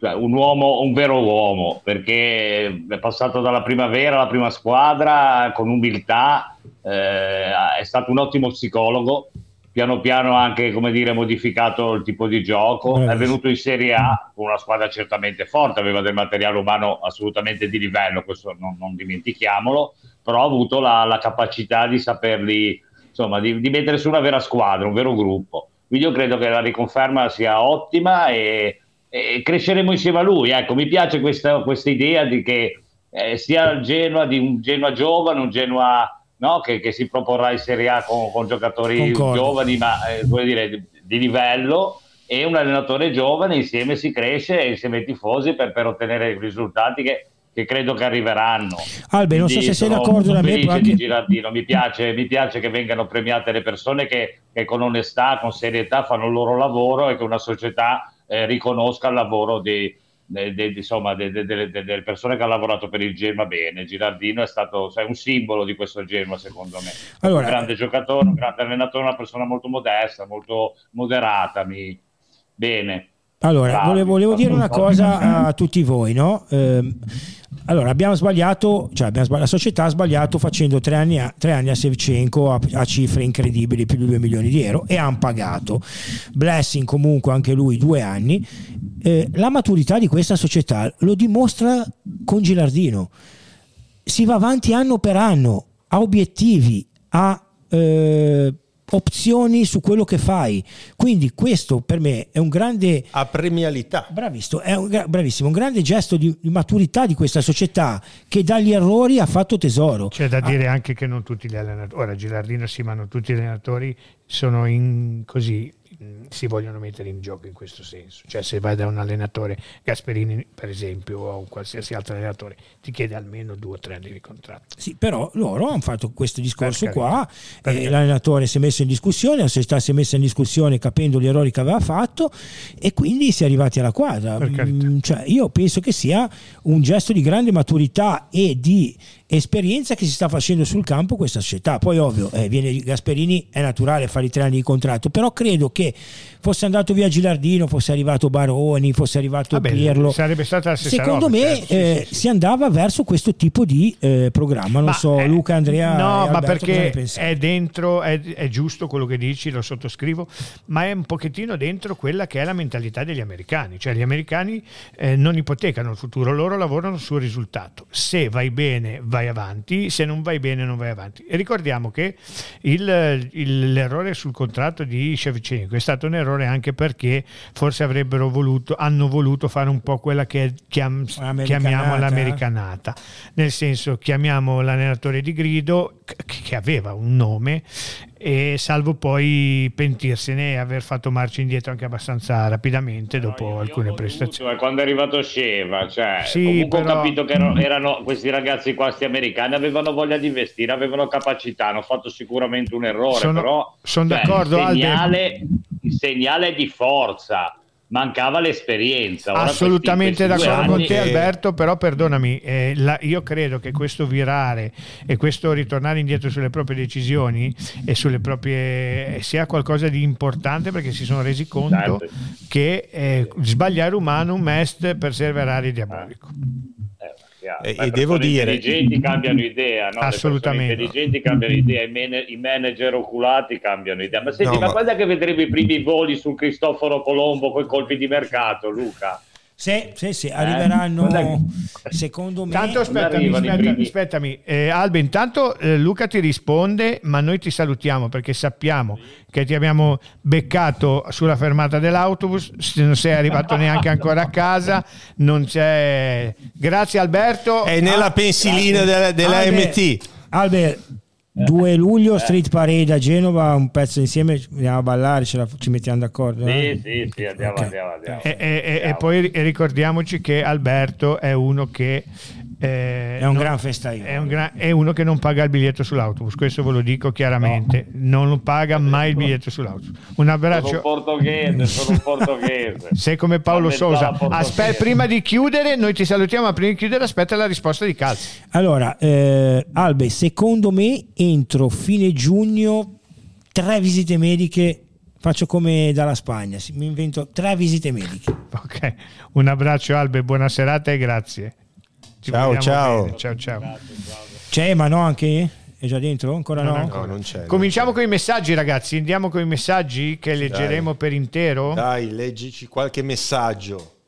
cioè, un uomo, un vero uomo, perché è passato dalla primavera alla prima squadra con umiltà, è stato un ottimo psicologo, piano piano ha anche come dire, modificato il tipo di gioco, eh, è venuto in Serie A con una squadra certamente forte, aveva del materiale umano assolutamente di livello, questo non, non dimentichiamolo, però ha avuto la, la capacità di saperli, insomma, di, di mettere su una vera squadra, un vero gruppo. Quindi io credo che la riconferma sia ottima e e cresceremo insieme a lui. Ecco, mi piace questa, questa idea di che eh, sia il Genoa di un Genoa giovane, un Genoa no, che, che, si proporrà in Serie A con, con giocatori Concordo. giovani, ma eh, dire, di, di, livello, e un allenatore giovane, insieme si cresce, insieme ai tifosi per, per ottenere risultati che, che credo che arriveranno. Albe, non so se sei d'accordo da me. Anche... Girardino. Mi, piace, mi piace che vengano premiate le persone che, che, con onestà, con serietà fanno il loro lavoro e che una società eh, riconosca il lavoro di, de, de, insomma, de, delle persone che hanno lavorato per il Genoa bene. Girardino è stato cioè, un simbolo di questo Genoa, secondo me. Allora, un grande giocatore, un grande allenatore, una persona molto modesta, molto moderata. Mi... Bene. Allora, volevo, volevo dire una cosa a tutti voi, no? Eh, allora, abbiamo sbagliato, cioè abbiamo sbagliato, la società ha sbagliato facendo tre anni a, tre anni a Sevchenko a, a, cifre incredibili, più di 2 milioni di euro, e hanno pagato. Blessing comunque anche lui due anni. Eh, la maturità di questa società lo dimostra con Gilardino. Si va avanti anno per anno, ha obiettivi, ha... Eh, opzioni su quello che fai. Quindi questo per me è un grande... A premialità. Bravissimo, è un, bravissimo, un grande gesto di, di, maturità di questa società che dagli errori ha fatto tesoro. C'è da ah. dire anche che non tutti gli allenatori, ora Gilardino sì, ma non tutti gli allenatori sono in così si vogliono mettere in gioco in questo senso. Cioè se vai da un allenatore, Gasperini per esempio, o un qualsiasi altro allenatore, ti chiede almeno due o tre anni di contratto. Sì, però loro hanno fatto questo discorso qua, eh, l'allenatore si è messo in discussione, la società si è messa in discussione capendo gli errori che aveva fatto e quindi si è arrivati alla quadra. Mm, cioè, io penso che sia un gesto di grande maturità e di esperienza che si sta facendo sul campo questa società. Poi ovvio, eh, viene Gasperini, è naturale fare i tre anni di contratto, però credo che fosse andato via Gilardino, fosse arrivato Baroni, fosse arrivato Vabbè, Pirlo, sarebbe stata la stessa secondo roba, me certo, eh, sì, si andava verso questo tipo di eh, programma. Non ma so, è, Luca, Andrea. No, ma perché è dentro, è, è giusto quello che dici, lo sottoscrivo, ma è un pochettino dentro quella che è la mentalità degli americani. Cioè gli americani eh, non ipotecano il futuro, loro lavorano sul risultato. Se vai bene, vai avanti, se non vai bene, non vai avanti. E ricordiamo che il, il, l'errore sul contratto di Shevchenko è stato un errore errore anche perché forse avrebbero voluto, hanno voluto fare un po' quella che chiam, chiamiamo l'americanata, nel senso chiamiamo l'allenatore di grido che aveva un nome e salvo poi pentirsene e aver fatto marcia indietro anche abbastanza rapidamente dopo no, alcune prestazioni. Quando è arrivato Sceva, cioè, sì, comunque però... ho capito che erano, erano, questi ragazzi qua, questi americani, avevano voglia di investire, avevano capacità, hanno fatto sicuramente un errore, sono, però sono cioè, d'accordo, il segnale, il segnale di forza mancava l'esperienza. Ora Assolutamente questi, questi d'accordo con te, Alberto. Però, perdonami, eh, la, io credo che questo virare e questo ritornare indietro sulle proprie decisioni e sulle proprie sia qualcosa di importante perché si sono resi conto certo. che eh, sbagliare umanum est perseverare diabolico. Eh, e devo dire... Intelligenti cambiano idea, no? Assolutamente. I intelligenti cambiano idea, i, manager oculati cambiano idea. Ma senti, no, ma, ma quando è che vedremo i primi voli sul Cristoforo Colombo con i colpi di mercato, Luca? Sì, sì, sì, arriveranno eh? secondo me. Tanto aspettami, aspettami, aspettami. Eh, Albe, intanto eh, Luca ti risponde, ma noi ti salutiamo perché sappiamo che ti abbiamo beccato sulla fermata dell'autobus, non sei arrivato neanche ancora a casa, non c'è... Grazie Alberto. È nella ah, pensilina della, della Albe, MT. Albe, 2 luglio Street Parade a Genova, un pezzo insieme, andiamo a ballare, la, ci mettiamo d'accordo. Eh? Sì, sì, sì, andiamo, okay. andiamo, andiamo. E, e, e, poi ricordiamoci che Alberto è uno che eh, è un non, gran festaio. È, un gran, è, uno che non paga il biglietto sull'autobus, questo ve lo dico chiaramente. No. Non paga mai il biglietto sull'autobus. Un abbraccio. Sono portoghese, sono portoghese. Sei come Paolo Sosa. Aspetta, prima di chiudere, noi ti salutiamo, ma prima di chiudere aspetta la risposta di Calzi. Allora, eh, Albe, secondo me entro fine giugno tre visite mediche, faccio come dalla Spagna, mi invento tre visite mediche Ok, un abbraccio Albe, buona serata e grazie. Ci ciao ciao. ciao ciao. C'è ma no anche? È già dentro? Ancora no? no? no non c'è, Cominciamo con i messaggi ragazzi, andiamo con i messaggi che leggeremo Dai. per intero. Dai, leggici qualche messaggio.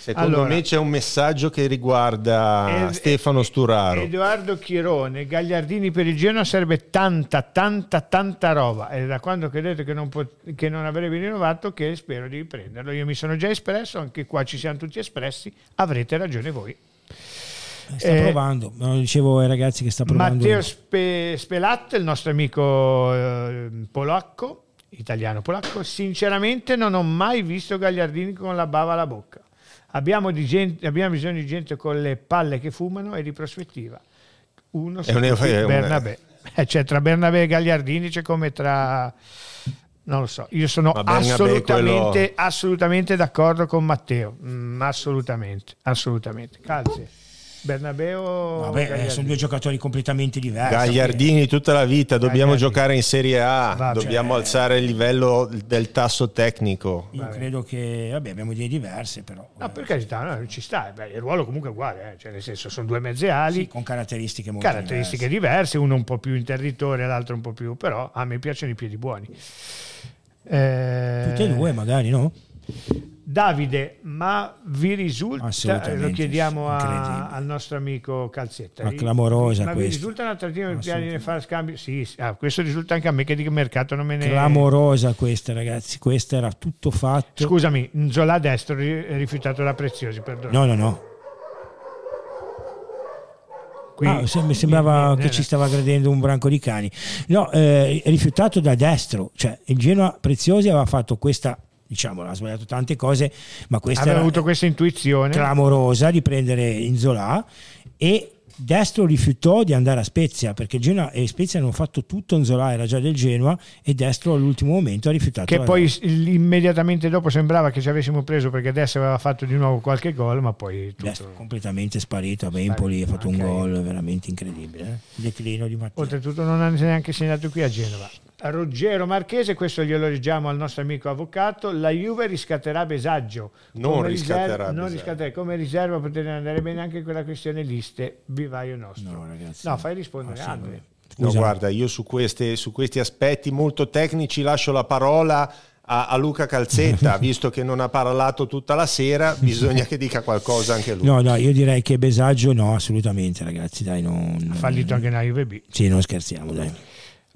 Secondo allora, me c'è un messaggio che riguarda ed, Stefano Sturaro. Edoardo Chirone, Gagliardini per il Genoa sarebbe tanta, tanta, tanta roba. È da quando credete che non, pot- che non avrebbe rinnovato che spero di riprenderlo. Io mi sono già espresso, anche qua ci siamo tutti espressi, avrete ragione voi. Sta eh, provando, dicevo ai ragazzi che sta provando. Matteo Spe- Spelat, il nostro amico eh, polacco, italiano polacco, sinceramente non ho mai visto Gagliardini con la bava alla bocca. Abbiamo, gente, abbiamo, bisogno di gente con le palle che fumano e di prospettiva. Uno è un, è Bernabé. Eh, cioè, tra Bernabé e Gagliardini c'è come tra... Non lo so, io sono assolutamente, quello... assolutamente d'accordo con Matteo, mm, assolutamente, assolutamente. Calze. Bernabeo Vabbè, eh, sono due giocatori completamente diversi. Gagliardini tutta la vita, dobbiamo Gagliardini. giocare in Serie A, Va, dobbiamo cioè, alzare il livello del tasso tecnico. Io vabbè. credo che vabbè, abbiamo idee diverse però. No, per carità, no, ci sta, beh, il ruolo comunque è uguale, eh. cioè, nel senso sono due mezze ali sì, con caratteristiche molto caratteristiche diverse. diverse. uno un po' più interditore, l'altro un po' più, però a me piacciono i piedi buoni. Eh... Tutti e due magari, no? Davide, ma vi risulta, lo chiediamo a, al nostro amico Calzetta, ma clamorosa ma questa. vi risulta un'attrattiva in piani di fare scambio? Sì, ah, questo risulta anche a me che di mercato non me ne... Clamorosa questa ragazzi, questa era tutto fatto. Scusami, Zola destro rifiutato da Preziosi, perdono. No, no, no. Ah, mi sembrava che ci stava aggredendo un branco di cani. No, eh, rifiutato da destro, cioè il Genoa Preziosi aveva fatto questa diciamo, ha sbagliato tante cose, ma questa aveva avuto questa intuizione clamorosa di prendere Inzola e Destro rifiutò di andare a Spezia perché Genoa e Spezia hanno fatto tutto, Nzola era già del Genoa e Destro all'ultimo momento ha rifiutato. Che poi immediatamente dopo sembrava che ci avessimo preso perché Destro aveva fatto di nuovo qualche gol, ma poi... Tutto... Destro completamente sparito a Empoli, ha fatto okay. un gol veramente incredibile. Eh? Declino di Matteo. Oltretutto non ha neanche segnato qui a Genova. Ruggero Marchese, questo glielo leggiamo al nostro amico avvocato, la Juve riscatterà Besaggio. Non riscatterà, riserva, non riscatterà come riserva potrebbe andare bene anche quella questione liste, vivaio nostro. No, ragazzi. No, fai rispondere sì, No, guarda, io su, queste, su, questi aspetti molto tecnici lascio la parola a, a, Luca Calzetta, visto che non ha parlato tutta la sera, bisogna che dica qualcosa anche lui. No, no, io direi che Besaggio no, assolutamente ragazzi, dai, non... Ha fallito anche nella Juve B. Sì, non scherziamo, dai.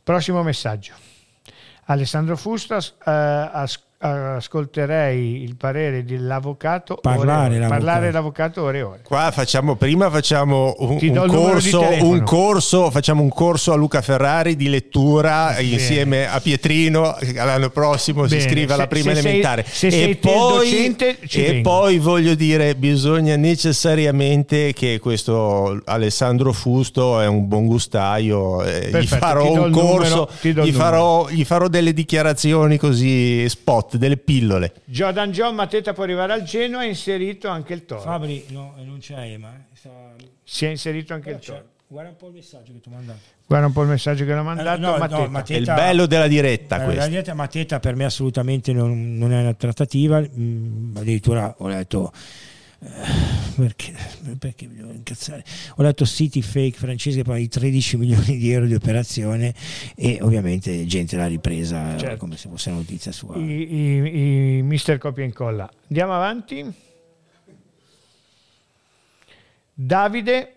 Prossimo messaggio. Alessandro Fustas eh, as- ascolterei il parere dell'avvocato parlare, ore, l'avvocato. parlare l'avvocato ore ore. Qua facciamo prima facciamo un, un corso, un corso facciamo un corso a Luca Ferrari di lettura Bene. insieme a Pietrino l'anno prossimo Bene. si iscrive alla prima se elementare. sei, se e, poi, docente, e poi voglio dire bisogna necessariamente che questo Alessandro Fusto è un buon gustaio eh, gli farò un corso numero, gli, farò, gli farò delle dichiarazioni così spot delle pillole. Jordan John Mateta può arrivare al Genoa, ha inserito anche il Toro. Fabri, no, non c'è Ema. Eh. Sta... Si è inserito anche Però il Toro. Guarda un po' il messaggio che ti ho mandato. Guarda un po' il messaggio che l'ho mandato. Eh, no, Mateta. No, Mateta, è il bello della diretta. Eh, la diretta Mateta per me assolutamente non, non è una trattativa. Mm, addirittura ho letto perché, perché mi devo incazzare? Ho letto siti fake francesi che parlano di 13 milioni di euro di operazione e ovviamente gente l'ha ripresa certo. come se fosse una notizia sua. I, i, i mister copia e incolla. Andiamo avanti. Davide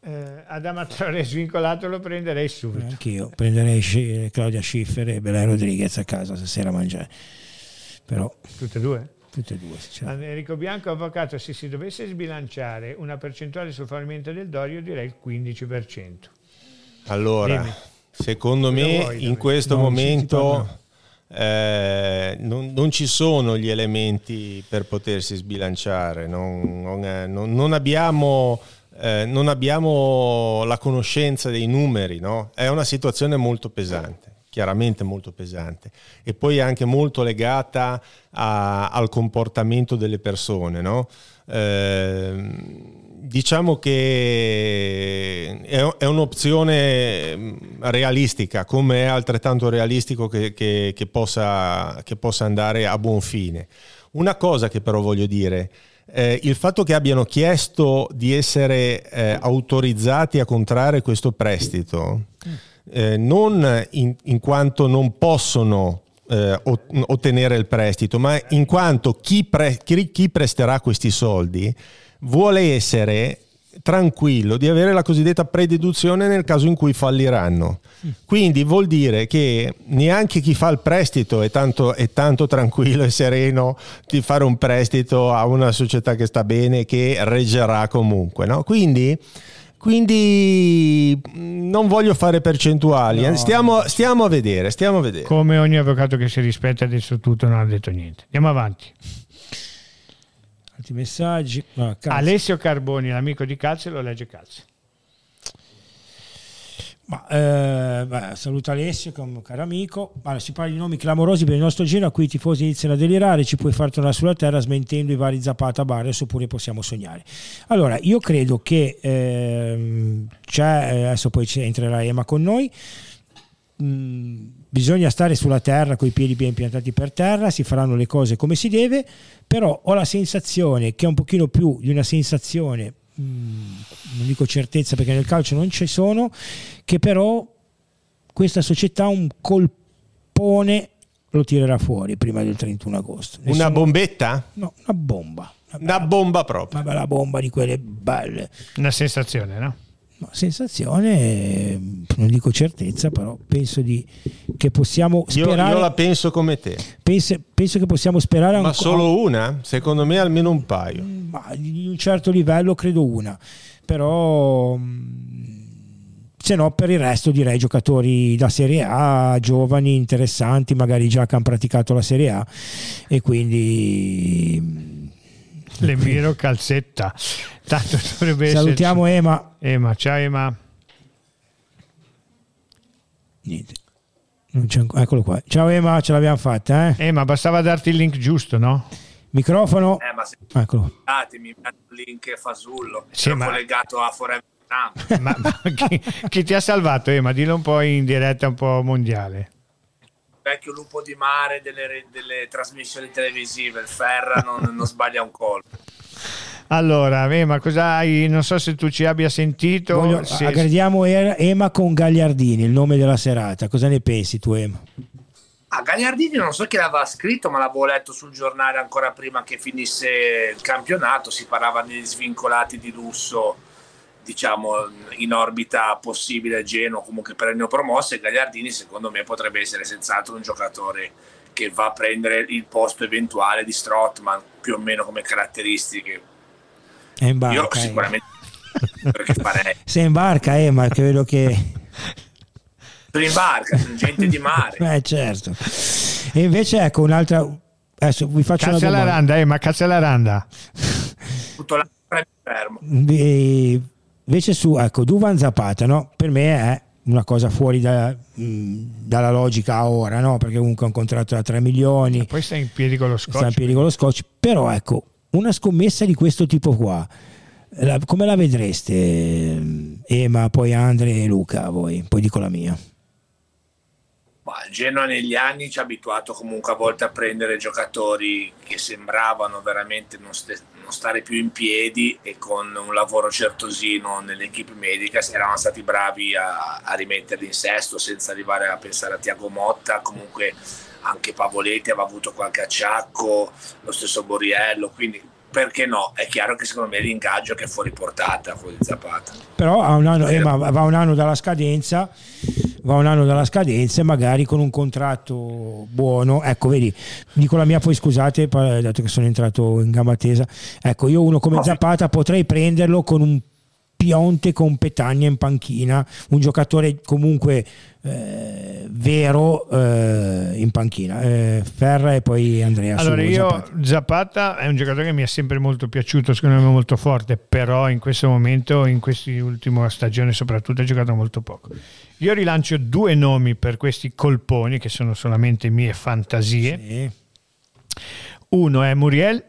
eh, Adama Traoré svincolato lo prenderei subito. Anch'io prenderei Claudia Schiffer e Belen Rodriguez a casa stasera a mangiare. Però... Tutte e due? Tutte e due. Certo. Enrico Bianco, avvocato, se si dovesse sbilanciare una percentuale sul fallimento del Dorio, direi il 15%. Allora, Dimmi. secondo me vuoi, in questo no, momento eh, non, non, ci sono gli elementi per potersi sbilanciare, non, non, non abbiamo... Eh, non abbiamo la conoscenza dei numeri, no? è una situazione molto pesante chiaramente molto pesante e poi anche molto legata a, al comportamento delle persone. No? Eh, Diciamo che è, un'opzione mm, realistica, come è altrettanto realistico che, che, che, possa, che possa andare a buon fine. Una cosa che però voglio dire, eh, il fatto che abbiano chiesto di essere eh, autorizzati a contrarre questo prestito, eh, non in, in, quanto non possono eh, ottenere il prestito, ma in quanto chi, pre, chi, chi presterà questi soldi vuole essere tranquillo di avere la cosiddetta prededuzione nel caso in cui falliranno. Quindi vuol dire che neanche chi fa il prestito è tanto, è tanto tranquillo e sereno di fare un prestito a una società che sta bene, che reggerà comunque. No? Quindi, quindi non voglio fare percentuali, no. stiamo, stiamo, a vedere, stiamo a vedere. Come ogni avvocato che si rispetta adesso tutto non ha detto niente. Andiamo avanti altri messaggi. No, Alessio Carboni, l'amico di Calze, lo legge Calze. Ma, eh, beh, saluto Alessio che è un caro amico. Allora, si parla di nomi clamorosi per il nostro giro a cui i tifosi iniziano a delirare. Ci puoi far tornare sulla terra smentendo i vari Zapata Barres oppure possiamo sognare. Allora, io credo che eh, c'è, adesso poi entrerà Ema con noi. Mm, bisogna stare sulla terra con i piedi ben piantati per terra, si faranno le cose come si deve, però ho la sensazione che è un pochino più di una sensazione, non dico certezza perché nel calcio non ci sono, che però questa società un colpone lo tirerà fuori prima del 31 agosto. Nessuno... Una bombetta? No, una bomba. Una, una bomba proprio. Una bella bomba di quelle belle. Una sensazione, no? No, sensazione, non dico certezza, però penso di, che possiamo sperare. Io, io la penso come te. Penso, penso che possiamo sperare Ma ancora. Ma solo una? Secondo me almeno un paio. Ma di un certo livello credo una. Però se no per il resto direi giocatori da Serie A, giovani, interessanti, magari già che hanno praticato la Serie A e quindi Lemiro Calzetta. Tanto dovrebbe Salutiamo esserci. Ema. Ema, ciao Ema. Niente. Eccolo qua. Ciao Ema, ce l'abbiamo fatta. Eh? Ema, bastava darti il link giusto, no? Microfono. Eh, ma se Eccolo. mi il link fasullo. Sì, ma... collegato a Forever ma, ma chi, chi, ti ha salvato, Ema? Dillo un po' in diretta, un po' mondiale vecchio lupo di mare delle, delle trasmissioni televisive, il Ferra non, non sbaglia un colpo. Allora, Ema, cosa hai? Non so se tu ci abbia sentito. Voglio, se... Aggrediamo Ema con Gagliardini, il nome della serata. Cosa ne pensi tu, Ema? Ah, Gagliardini non so chi l'aveva scritto, ma l'avevo letto sul giornale ancora prima che finisse il campionato. Si parlava degli svincolati di lusso diciamo in orbita possibile Genoa comunque per il neopromosso e Gagliardini secondo me potrebbe essere senz'altro un giocatore che va a prendere il posto eventuale di Strottman più o meno come caratteristiche. È in barca, io eh. sicuramente perché farei sei in barca eh ma credo che sono in barca sono gente di mare. Eh certo. E invece ecco un'altra adesso vi faccio cazzo una domanda. randa, eh, ma cazzo la randa tutto l'anno fermo Invece su, ecco, Duvan Zapata, no? per me è una cosa fuori da, mh, mm, dalla logica ora, no? perché comunque è un contratto da 3 milioni. E poi sta in piedi con lo scotch. Sta in piedi con lo scotch, però ecco, una scommessa di questo tipo qua, la, come la vedreste Ema, poi Andre e Luca, voi? Poi dico la mia. Ma il Genoa negli anni ci ha abituato comunque a volte a prendere giocatori che sembravano veramente non, st- non stare più in piedi e con un lavoro certosino nell'equipe medica erano stati bravi a, a rimetterli in sesto senza arrivare a pensare a Tiago Motta, comunque anche Pavoletti aveva avuto qualche acciacco, lo stesso Boriello, quindi perché no? È chiaro che secondo me l'ingaggio che è fuori portata, fuori Zapata. Però ha un anno, eh, va un anno dalla scadenza, va un anno dalla scadenza e magari con un contratto buono, ecco vedi, dico la mia poi scusate, dato che sono entrato in gamba tesa, ecco io uno come Zapata potrei prenderlo con un Pionte con Petagna in panchina, un giocatore comunque eh, vero eh, in panchina. Eh, Ferra e poi Andrea. Allora, io Zapata. Zapata è un giocatore che mi è sempre molto piaciuto, secondo me molto forte, però in questo momento, in quest'ultima stagione soprattutto, ha giocato molto poco. Io rilancio due nomi per questi colponi che sono solamente mie fantasie. Sì. Uno è Muriel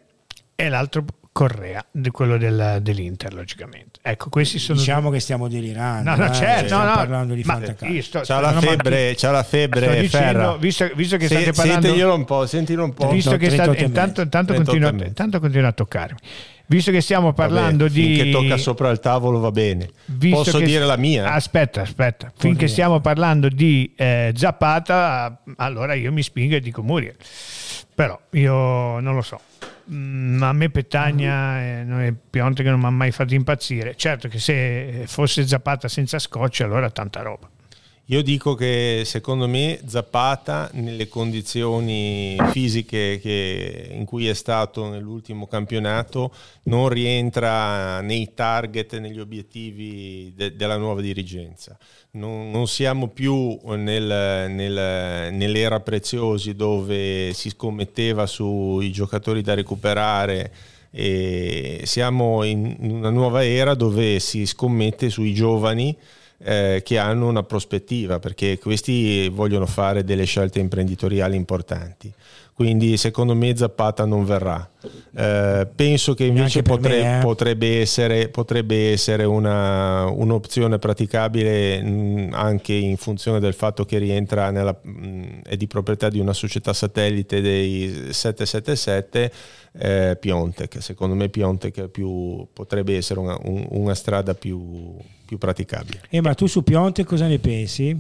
e l'altro Correa, di quello del, dell'Inter, logicamente. Ecco, questi sono. Diciamo che stiamo delirando. No, no, eh, certo, stiamo no, no. parlando di fantacalcio. C'ha la febbre, c'ha la sto febbre, dicendo, visto, visto che Se- state parlando. Sentiglielo un po', sentilo un po'. visto che 38 state, intanto, intanto 38 continua, intanto continua a toccarmi. Visto che stiamo parlando Vabbè, di. Finché tocca sopra il tavolo va bene. visto Posso che- dire la mia? Aspetta, aspetta. Finché dire. stiamo parlando di eh, Zapata, allora io mi spingo e dico Muriel. Però io non lo so. Mm, a me Petagna eh, non è Pionte che non mi ha mai fatto impazzire. Certo che se fosse Zapata senza scotch, allora tanta roba. Io dico che secondo me Zapata nelle condizioni fisiche che- in cui è stato nell'ultimo campionato non rientra nei target, negli obiettivi de- della nuova dirigenza. Non, non siamo più nel- nel- nell'era preziosi dove si scommetteva sui giocatori da recuperare e siamo in una nuova era dove si scommette sui giovani eh, che hanno una prospettiva perché questi vogliono fare delle scelte imprenditoriali importanti. Quindi secondo me Zappata non verrà. Eh, penso che invece potre- me, eh. potrebbe essere, potrebbe essere una, un'opzione praticabile mh, anche in funzione del fatto che rientra nella, mh, è di proprietà di una società satellite dei 777 eh, Piontek. Secondo me Piontek è più, potrebbe essere una, un- una strada più, più praticabile. Eh, ma tu su Pionte cosa ne pensi?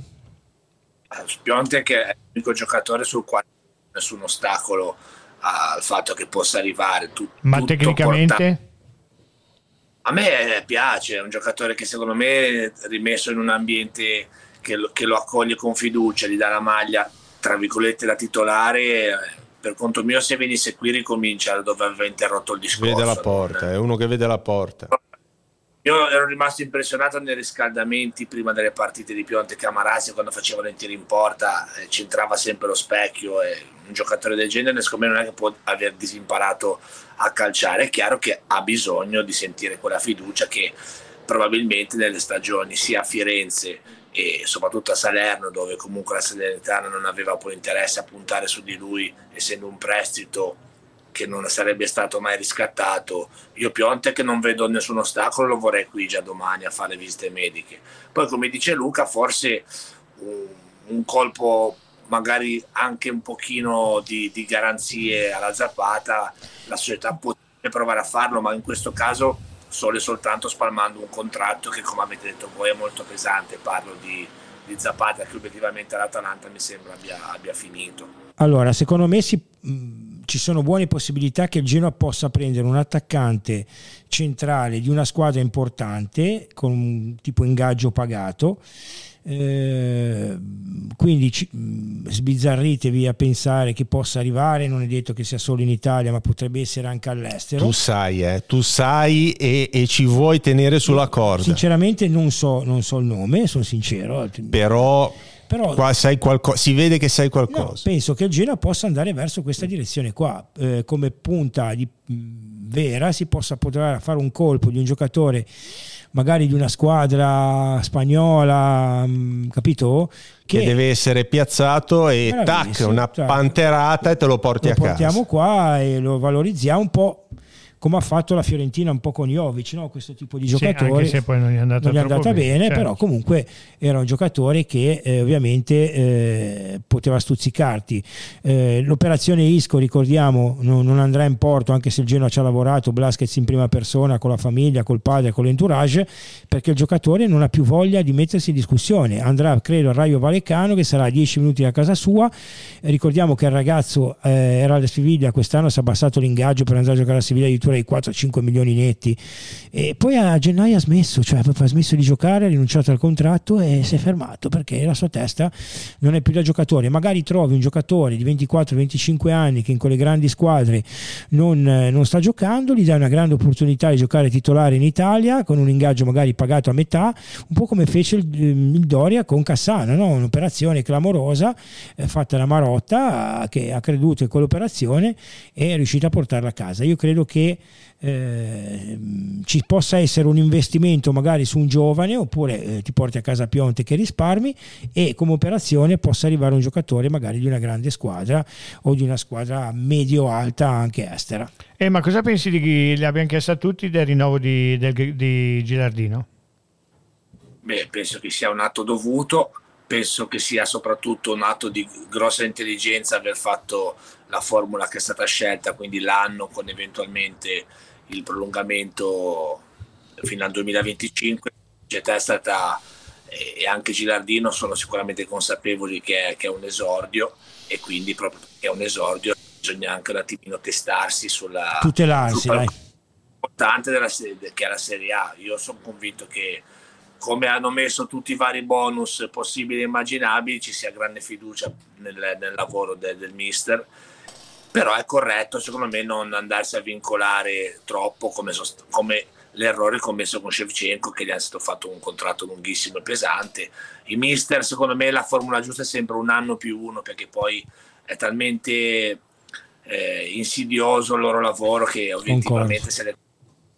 Spionte che è l'unico giocatore sul quale nessun ostacolo al fatto che possa arrivare tu- Ma tutto tecnicamente? portato- A me piace, è un giocatore che secondo me rimesso in un ambiente che lo, che lo accoglie con fiducia, gli dà la maglia, tra virgolette, da titolare. Per conto mio, se venisse qui ricomincia dove aveva interrotto il discorso. Vede la porta, è uno che vede la porta. Io ero rimasto impressionato nei riscaldamenti prima delle partite di Pionte Camarazzi quando facevano i tiri in porta, eh, c'entrava sempre lo specchio e un giocatore del genere secondo me non è che può aver disimparato a calciare, è chiaro che ha bisogno di sentire quella fiducia che probabilmente nelle stagioni sia a Firenze e soprattutto a Salerno dove comunque la Salernitana non aveva poi interesse a puntare su di lui essendo un prestito che non sarebbe stato mai riscattato. Io Pionte che non vedo nessun ostacolo lo vorrei qui già domani a fare visite mediche. Poi come dice Luca forse un, un colpo magari anche un pochino di, di garanzie alla zappata la società potrebbe provare a farlo ma in questo caso solo e soltanto spalmando un contratto che come avete detto voi è molto pesante parlo di, di Zapata che obiettivamente all'Atalanta mi sembra abbia, abbia finito Allora, secondo me si- mh, ci sono buone possibilità che il Genoa possa prendere un attaccante centrale di una squadra importante con un tipo ingaggio pagato. Eh, quindi ci- mh, sbizzarritevi a pensare che possa arrivare, non è detto che sia solo in Italia, ma potrebbe essere anche all'estero. Tu sai, eh, tu sai e, e ci vuoi tenere sulla corda. Sinceramente non so, non so il nome, sono sincero. Però, Però qua sai qualcosa, si vede che sai No, qualcosa. penso che il Genoa possa andare verso questa direzione qua, Eh, come punta di, mh, vera si possa poter fare un colpo di un giocatore magari di una squadra spagnola, mh, capito? che deve essere piazzato e tac, una cioè, panterata e te lo porti lo a casa. portiamo qua e lo valorizziamo un po' come ha fatto la Fiorentina un po' con Jovic, no? questo tipo di Sì, giocatori. anche se poi non gli è andata, non è andata bene, certo. però comunque era un giocatore che eh, ovviamente eh, poteva stuzzicarti. Eh, l'operazione Isco, ricordiamo, non, non andrà in porto anche se il Genoa ci ha lavorato, Blasquez in prima persona con la famiglia, col padre, con l'entourage, perché il giocatore non ha più voglia di mettersi in discussione. Andrà, credo, al Raio Vallecano che sarà a 10 minuti da casa sua. Eh, ricordiamo che il ragazzo eh, era alla Siviglia, quest'anno si è abbassato l'ingaggio per andare a giocare a Siviglia addirittura di 4-5 milioni netti e poi a gennaio ha smesso, cioè ha smesso di giocare, ha rinunciato al contratto e si è fermato perché la sua testa non è più da giocatore. Magari trovi un giocatore di 24-25 anni che in quelle grandi squadre non, eh, non sta giocando, gli dai una grande opportunità di giocare titolare in Italia con un ingaggio magari pagato a metà, un po' come fece il, il Doria con Cassano, no? un'operazione clamorosa eh, fatta da Marotta che ha creduto in quell'operazione e è riuscita a portarla a casa. Io credo che eh, ci possa essere un investimento magari su un giovane oppure eh, ti porti a casa Pionte che risparmi e come operazione possa arrivare un giocatore magari di una grande squadra o di una squadra medio-alta anche estera. Eh, ma cosa pensi di chi le abbiamo chiesto a tutti del rinnovo di, del, di Gilardino? Beh, penso che sia un atto dovuto, penso che sia soprattutto un atto di grossa intelligenza aver fatto la formula che è stata scelta, quindi l'anno con eventualmente il prolungamento fino al 2025. Società è stata e anche Gilardino sono sicuramente consapevoli che è, che è un esordio e quindi proprio perché è un esordio bisogna anche un attimino testarsi sulla tutelarsi sul importante della, che è la Serie A. Io sono convinto che come hanno messo tutti i vari bonus possibili e immaginabili ci sia grande fiducia nel, nel lavoro del, del mister però è corretto secondo me non andarsi a vincolare troppo come, sost- come l'errore commesso con Shevchenko che gli è stato fatto un contratto lunghissimo e pesante. I mister secondo me la formula giusta è sempre un anno più uno perché poi è talmente eh, insidioso il loro lavoro che obiettivamente se le,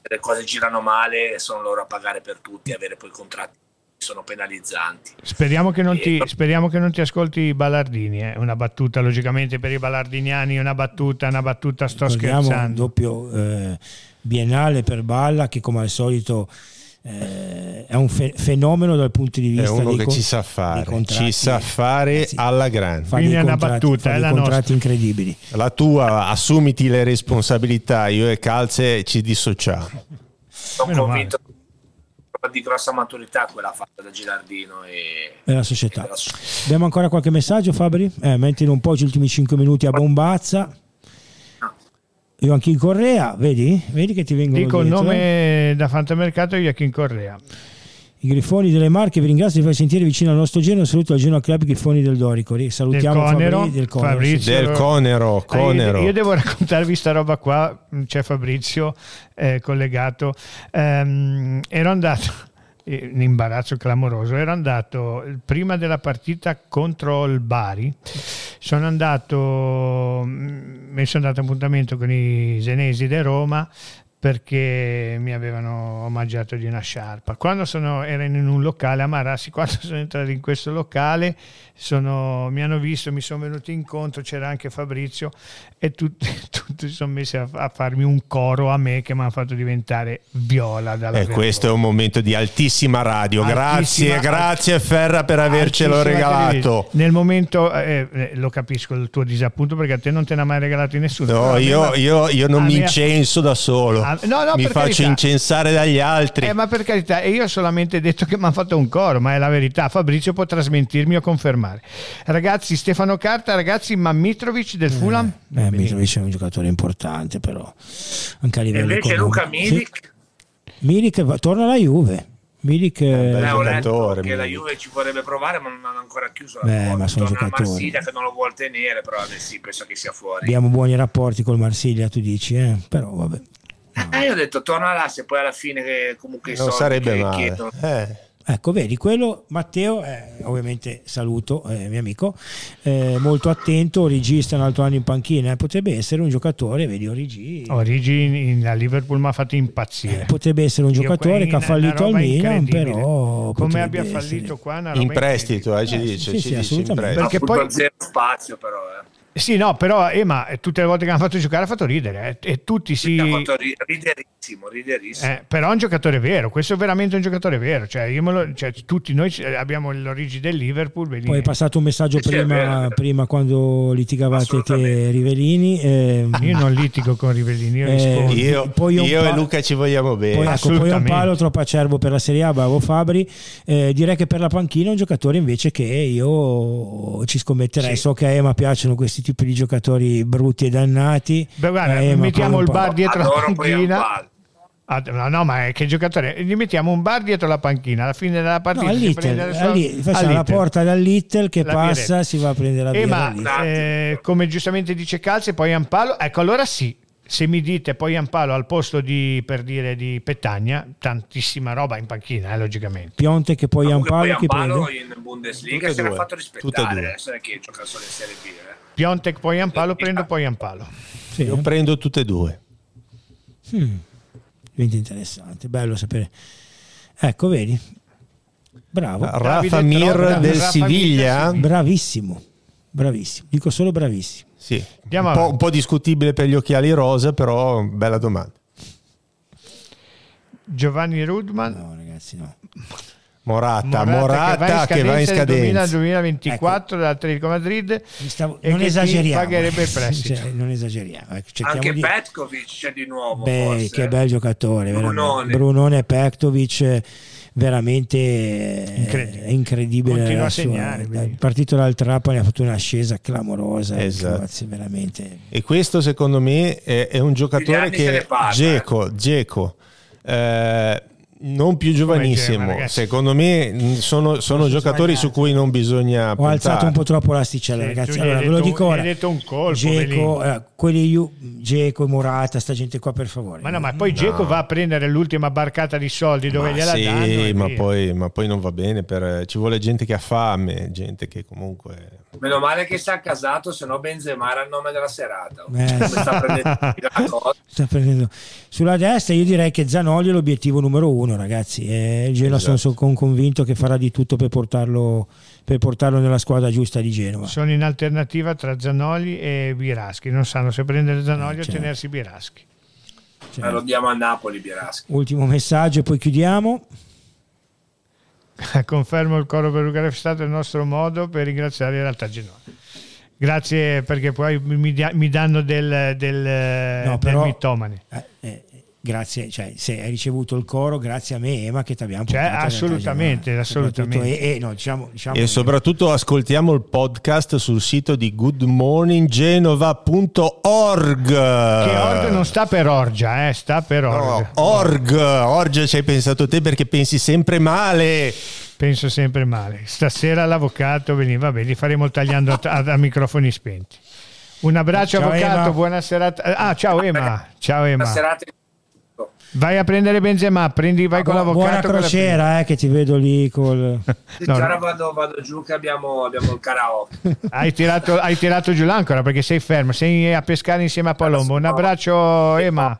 le cose girano male sono loro a pagare per tutti avere poi contratti sono penalizzanti. Speriamo che non, ti, speriamo che non ti, ascolti i Ballardini, eh? una battuta logicamente per i ballardiniani, una battuta, una battuta sto Ricordiamo scherzando. un doppio eh, biennale per Balla che come al solito eh, è un fe- fenomeno dal punto di vista è uno che con- ci sa fare ci sa fare Eh sì. alla grande fa Quindi è una contratti- battuta, è la contratti nostra. incredibili la tua assumiti le responsabilità io e Calze ci dissociamo Sono Meno convinto di grossa maturità quella fatta da Gilardino e, e la società e della società. abbiamo ancora qualche messaggio Fabri? Eh, mettilo un po' gli ultimi 5 minuti a bombazza Joachim Correa vedi? vedi che ti vengono Dico il dietro, eh? nome da fantamercato Joachim Correa. I Grifoni delle Marche vi ringrazio di far sentire vicino al nostro Genoa. Saluto al Genoa Club Grifoni del Dorico. Ri- Salutiamo Del Conero, Fabri del Conero. Fabrizio. del Conero Ah, Conero Io, io devo raccontarvi sta roba qua, c'è Fabrizio eh, collegato. Ehm, ero andato, eh, un imbarazzo clamoroso, ero andato prima della partita contro il Bari, sono andato, mm, mi sono dato appuntamento con i senesi di Roma perché mi avevano omaggiato di una sciarpa. Quando sono, ero in un locale a Marassi, quando sono entrato in questo locale sono, mi hanno visto, mi sono venuti incontro, c'era anche Fabrizio e tutti, tutti si sono messi a, a farmi un coro a me che mi hanno fatto diventare viola dalla e questo è un momento di altissima radio Altissima- grazie grazie Ferra per avercelo regalato. Nel momento, eh, eh, lo capisco il tuo disappunto perché a te non te ne ha mai regalato nessuno. No, me io, io- io non mi incenso da solo, Ah, no, no, mi per faccio carità. incensare dagli altri. Eh, ma per carità, e io ho solamente detto che mi hanno fatto un coro, ma è la verità. Fabrizio può smentirmi o confermare. Ragazzi, Stefano Carta, ragazzi, ma Mitrovic del Fulham? Eh, Mitrovic è un giocatore importante, però anche a E livello invece economico. Luca Milik Sì. Milik va- torna alla Juve. Milik eh, beh, eh, giocatore, che la. Juve ci vorrebbe provare ma non hanno ancora chiuso la Beh, porta. ma sono Torna giocatori. Marsiglia che non lo vuol tenere però adesso sì, penso che sia fuori abbiamo buoni rapporti col Marsiglia, tu dici, eh? però vabbè. Eh, io ho detto torna là se poi alla fine che comunque i non sarebbe che male. Eh, Ecco, vedi, quello Matteo, eh, ovviamente saluto, eh, mio amico, eh, molto attento, Origi sta un altro anno in panchina, eh, potrebbe essere un giocatore, vedi Origi, Origi a Liverpool mi ha fatto eh, impazzire. potrebbe essere un Io giocatore qua che ha fallito al Milan, però Come abbia essere. fallito qua una roba in prestito, eh, ci Eh, dice, sì, ci sì, dice in prestito. Perché poi zero spazio però eh. Sì, no, però Ema eh, tutte le volte che hanno fatto giocare ha fatto ridere eh, e tutti si... ha fatto ri- riderissimo riderissimo Eh, però è un giocatore vero, questo è veramente un giocatore vero. Cioè, io me lo- cioè, tutti noi eh, abbiamo l'origine del Liverpool. vedi- Poi è passato un messaggio prima, vero, è vero. prima quando litigavate te. Rivellini. ehm, Io non litigo con Rivellini, io Eh, rispondo. Io, Poi io pa- e Luca ci vogliamo bene. Poi, ecco, poi un palo troppo acerbo per la Serie A, bravo Fabri. Eh, direi che per la panchina è un giocatore invece che io ci scommetterei. Sì. So che a Ema piacciono questi tipi di giocatori brutti e dannati. Beh, guarda, Ema mettiamo il bar dietro la adoro panchina. No, no, ma è che giocatore? Gli mettiamo un bar dietro la panchina. Alla fine della No, partita al si Little, prende la al sua- Li- facciamo la porta dal Little che La passa, si va a prendere la Eh, birra ma eh, come giustamente dice Calze, poi Ampalo, ecco allora sì, se mi dite poi Ampalo al posto di, per dire, di Petagna, tantissima roba in panchina, eh, logicamente. Pionte che poi ha un Comunque palo poi chi Ampalo prende? in Bundesliga e si era due. fatto rispettare che gioca solo in Serie B eh. Piontek poi Ampalo, prendo poi Ampalo. Sì, Io prendo tutte e due. Hmm, interessante, bello sapere. Ecco, vedi, bravo, Rafa Mir Troppo, del Rafa Siviglia. Mir bravissimo, bravissimo, dico solo bravissimo. Sì, un po', un po' discutibile per gli occhiali rosa, però bella domanda. Giovanni Rudman. No, ragazzi, no. Morata, Morata, che va in scadenza. scadenza. 2024 dall'Atletico Madrid. Mi stavo- E non esageriamo, pagherebbe il prestito. Cioè, non esageriamo. ecco, cerchiamo Anche di- Petkovic c'è di nuovo. Beh, forse. che bel giocatore. Brunone. Brunone e Pektovic veramente eh, Incredibile. è incredibile. Continua la a sua- segnare, il quindi. partito dal Trapani ha fatto un'ascesa clamorosa. in Esatto. Veramente. E questo secondo me è, è un giocatore anni se ne che Geco, Geco, eh, non più giovanissimo, ragazzi. secondo me sono, sono giocatori sbagliato. su cui non bisogna Ho alzato puntare. un po' troppo l'asticella, ragazzi. Allora, hai ve lo detto- dico ora. detto un colpo, Geco, eh, quelli io, Geco, Morata, sta gente qua, per favore. Ma no, ma poi Geco va a prendere l'ultima barcata di soldi dove Ma gliela sì, danno. ma poi, ma poi non va bene, per- ci vuole gente che ha fame, gente che comunque... Meno male che si è casato, se no Benzema era il nome della serata. Eh. Sta prendendo. Sta. Sulla destra io direi che Zanoli è l'obiettivo numero uno, ragazzi. E il Genoa Esatto. sono, sono convinto che farà di tutto per portarlo, per portarlo nella squadra giusta di Genova. Sono in alternativa tra Zanoli e Biraschi. Non sanno se prendere Zanoli Eh, o certo. tenersi Biraschi. Eh, lo diamo a Napoli, Biraschi. ultimo messaggio e poi chiudiamo. Confermo il coro per Luca è stato il nostro modo per ringraziare in realtà Genoa. Grazie perché poi mi, mi danno del, del, No, del mittomane. Eh, eh, grazie, cioè, se hai ricevuto il coro, grazie a me, Ema, che ti abbiamo Cioè, assolutamente, assolutamente. E, e no, diciamo, diciamo E soprattutto ascoltiamo il podcast sul sito di goodmorninggenova.org Che Org non sta per Orgia, eh, sta per Org. No, org, org ci hai pensato te perché pensi sempre male. Penso sempre male. Stasera l'avvocato veniva, vabbè, li faremo tagliando a, a- a microfoni spenti. Un abbraccio Ciao, avvocato, Ema. buona serata. Ah, ciao Ema. Ciao Ema. La serata Vai a prendere Benzema, prendi, vai con Bu- l'avvocato. buona con la- crociera, eh, che ti vedo lì col... No, Ora no. vado, vado giù che abbiamo, abbiamo il karaoke. Hai tirato, hai tirato giù l'ancora perché sei fermo, sei a pescare insieme a Palombo. Un abbraccio Ema.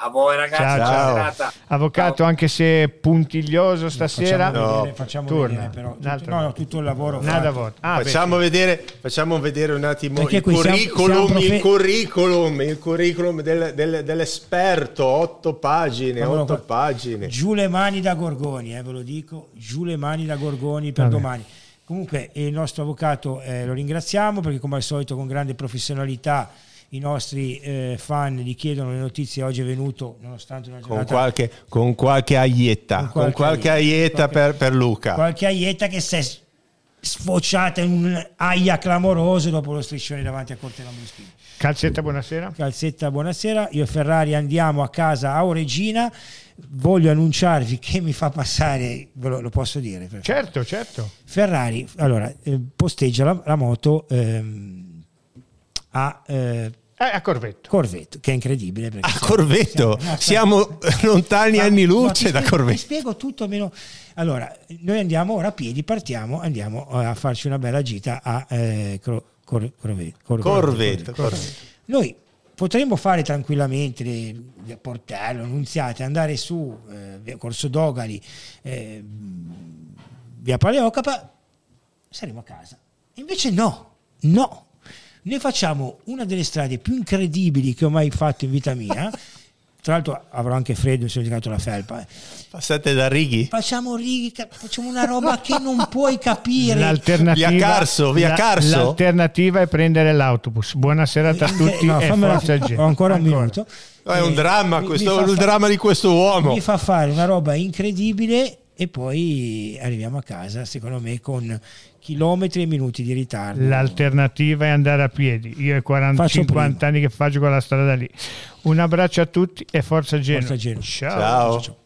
A voi ragazzi, Ciao, ciao. serata. Avvocato, Ciao. anche se puntiglioso stasera. Facciamo No. vedere, facciamo Torna. vedere tutto, no, no, tutto il lavoro Nada fatto. voto. Ah, beh, facciamo, vedere, facciamo vedere un attimo Perché il qui siamo- curriculum, siamo profe- il curriculum, il curriculum del- del- dell'esperto, otto pagine, Eccolo otto pagine. Giù le mani da Gorgoni, eh, ve lo dico, giù le mani da Gorgoni per Vabbè. domani. Comunque il nostro avvocato eh, lo ringraziamo perché come al solito con grande professionalità i nostri eh, fan gli chiedono le notizie, oggi è venuto nonostante una Con giornata qualche, con qualche aietta, Con con qualche qualche, aietta, aietta qualche- per, per Luca. qualche aietta che si è sfociata in un aia clamoroso dopo lo striscione davanti a Corte Lambruschini. Calzetta, buonasera. Calzetta, buonasera. Io e Ferrari andiamo a casa a Oregina. Voglio annunciarvi che mi fa passare, ve lo, lo posso dire? Certo, certo. Ferrari allora, eh, posteggia la, la moto ehm, a eh, Eh, a Corvetto. Corvetto, che è incredibile. perché A siamo- Corvetto, no, siamo lontani Ma- anni no, luce ti da spiego- Ti Corvetto. spiego tutto meno. Allora, noi andiamo ora a piedi, partiamo, andiamo a farci una bella gita a eh, Cro- Cor- Cor- Corvetto, Corvetto. Corvetto. Noi potremmo fare tranquillamente le, via Portello, Annunziate, andare su eh, via Corso Dogali, eh, via Paleocapa, saremo a casa. Invece no, no. Noi facciamo una delle strade più incredibili che ho mai fatto in vita mia. Tra l'altro avrò anche freddo, mi sono girato la felpa. eh. Passate da Righi? Facciamo righe, ca- facciamo una roba che non puoi capire. L'alternativa, Via Carso, via la- Carso? L'alternativa è prendere l'autobus. Buona serata a tutti No, e forza gente. ho ancora un minuto. Oh, è un Eh, dramma, questo, il dramma di questo uomo. mi fa fare una roba incredibile e poi arriviamo a casa, secondo me, con chilometri e minuti di ritardo. L'alternativa è andare a piedi. Io ho 40, Faccio 50 anni che faccio quella strada lì. Un abbraccio a tutti e forza Genoa. Forza Genoa. Ciao. Ciao. Ciao, ciao.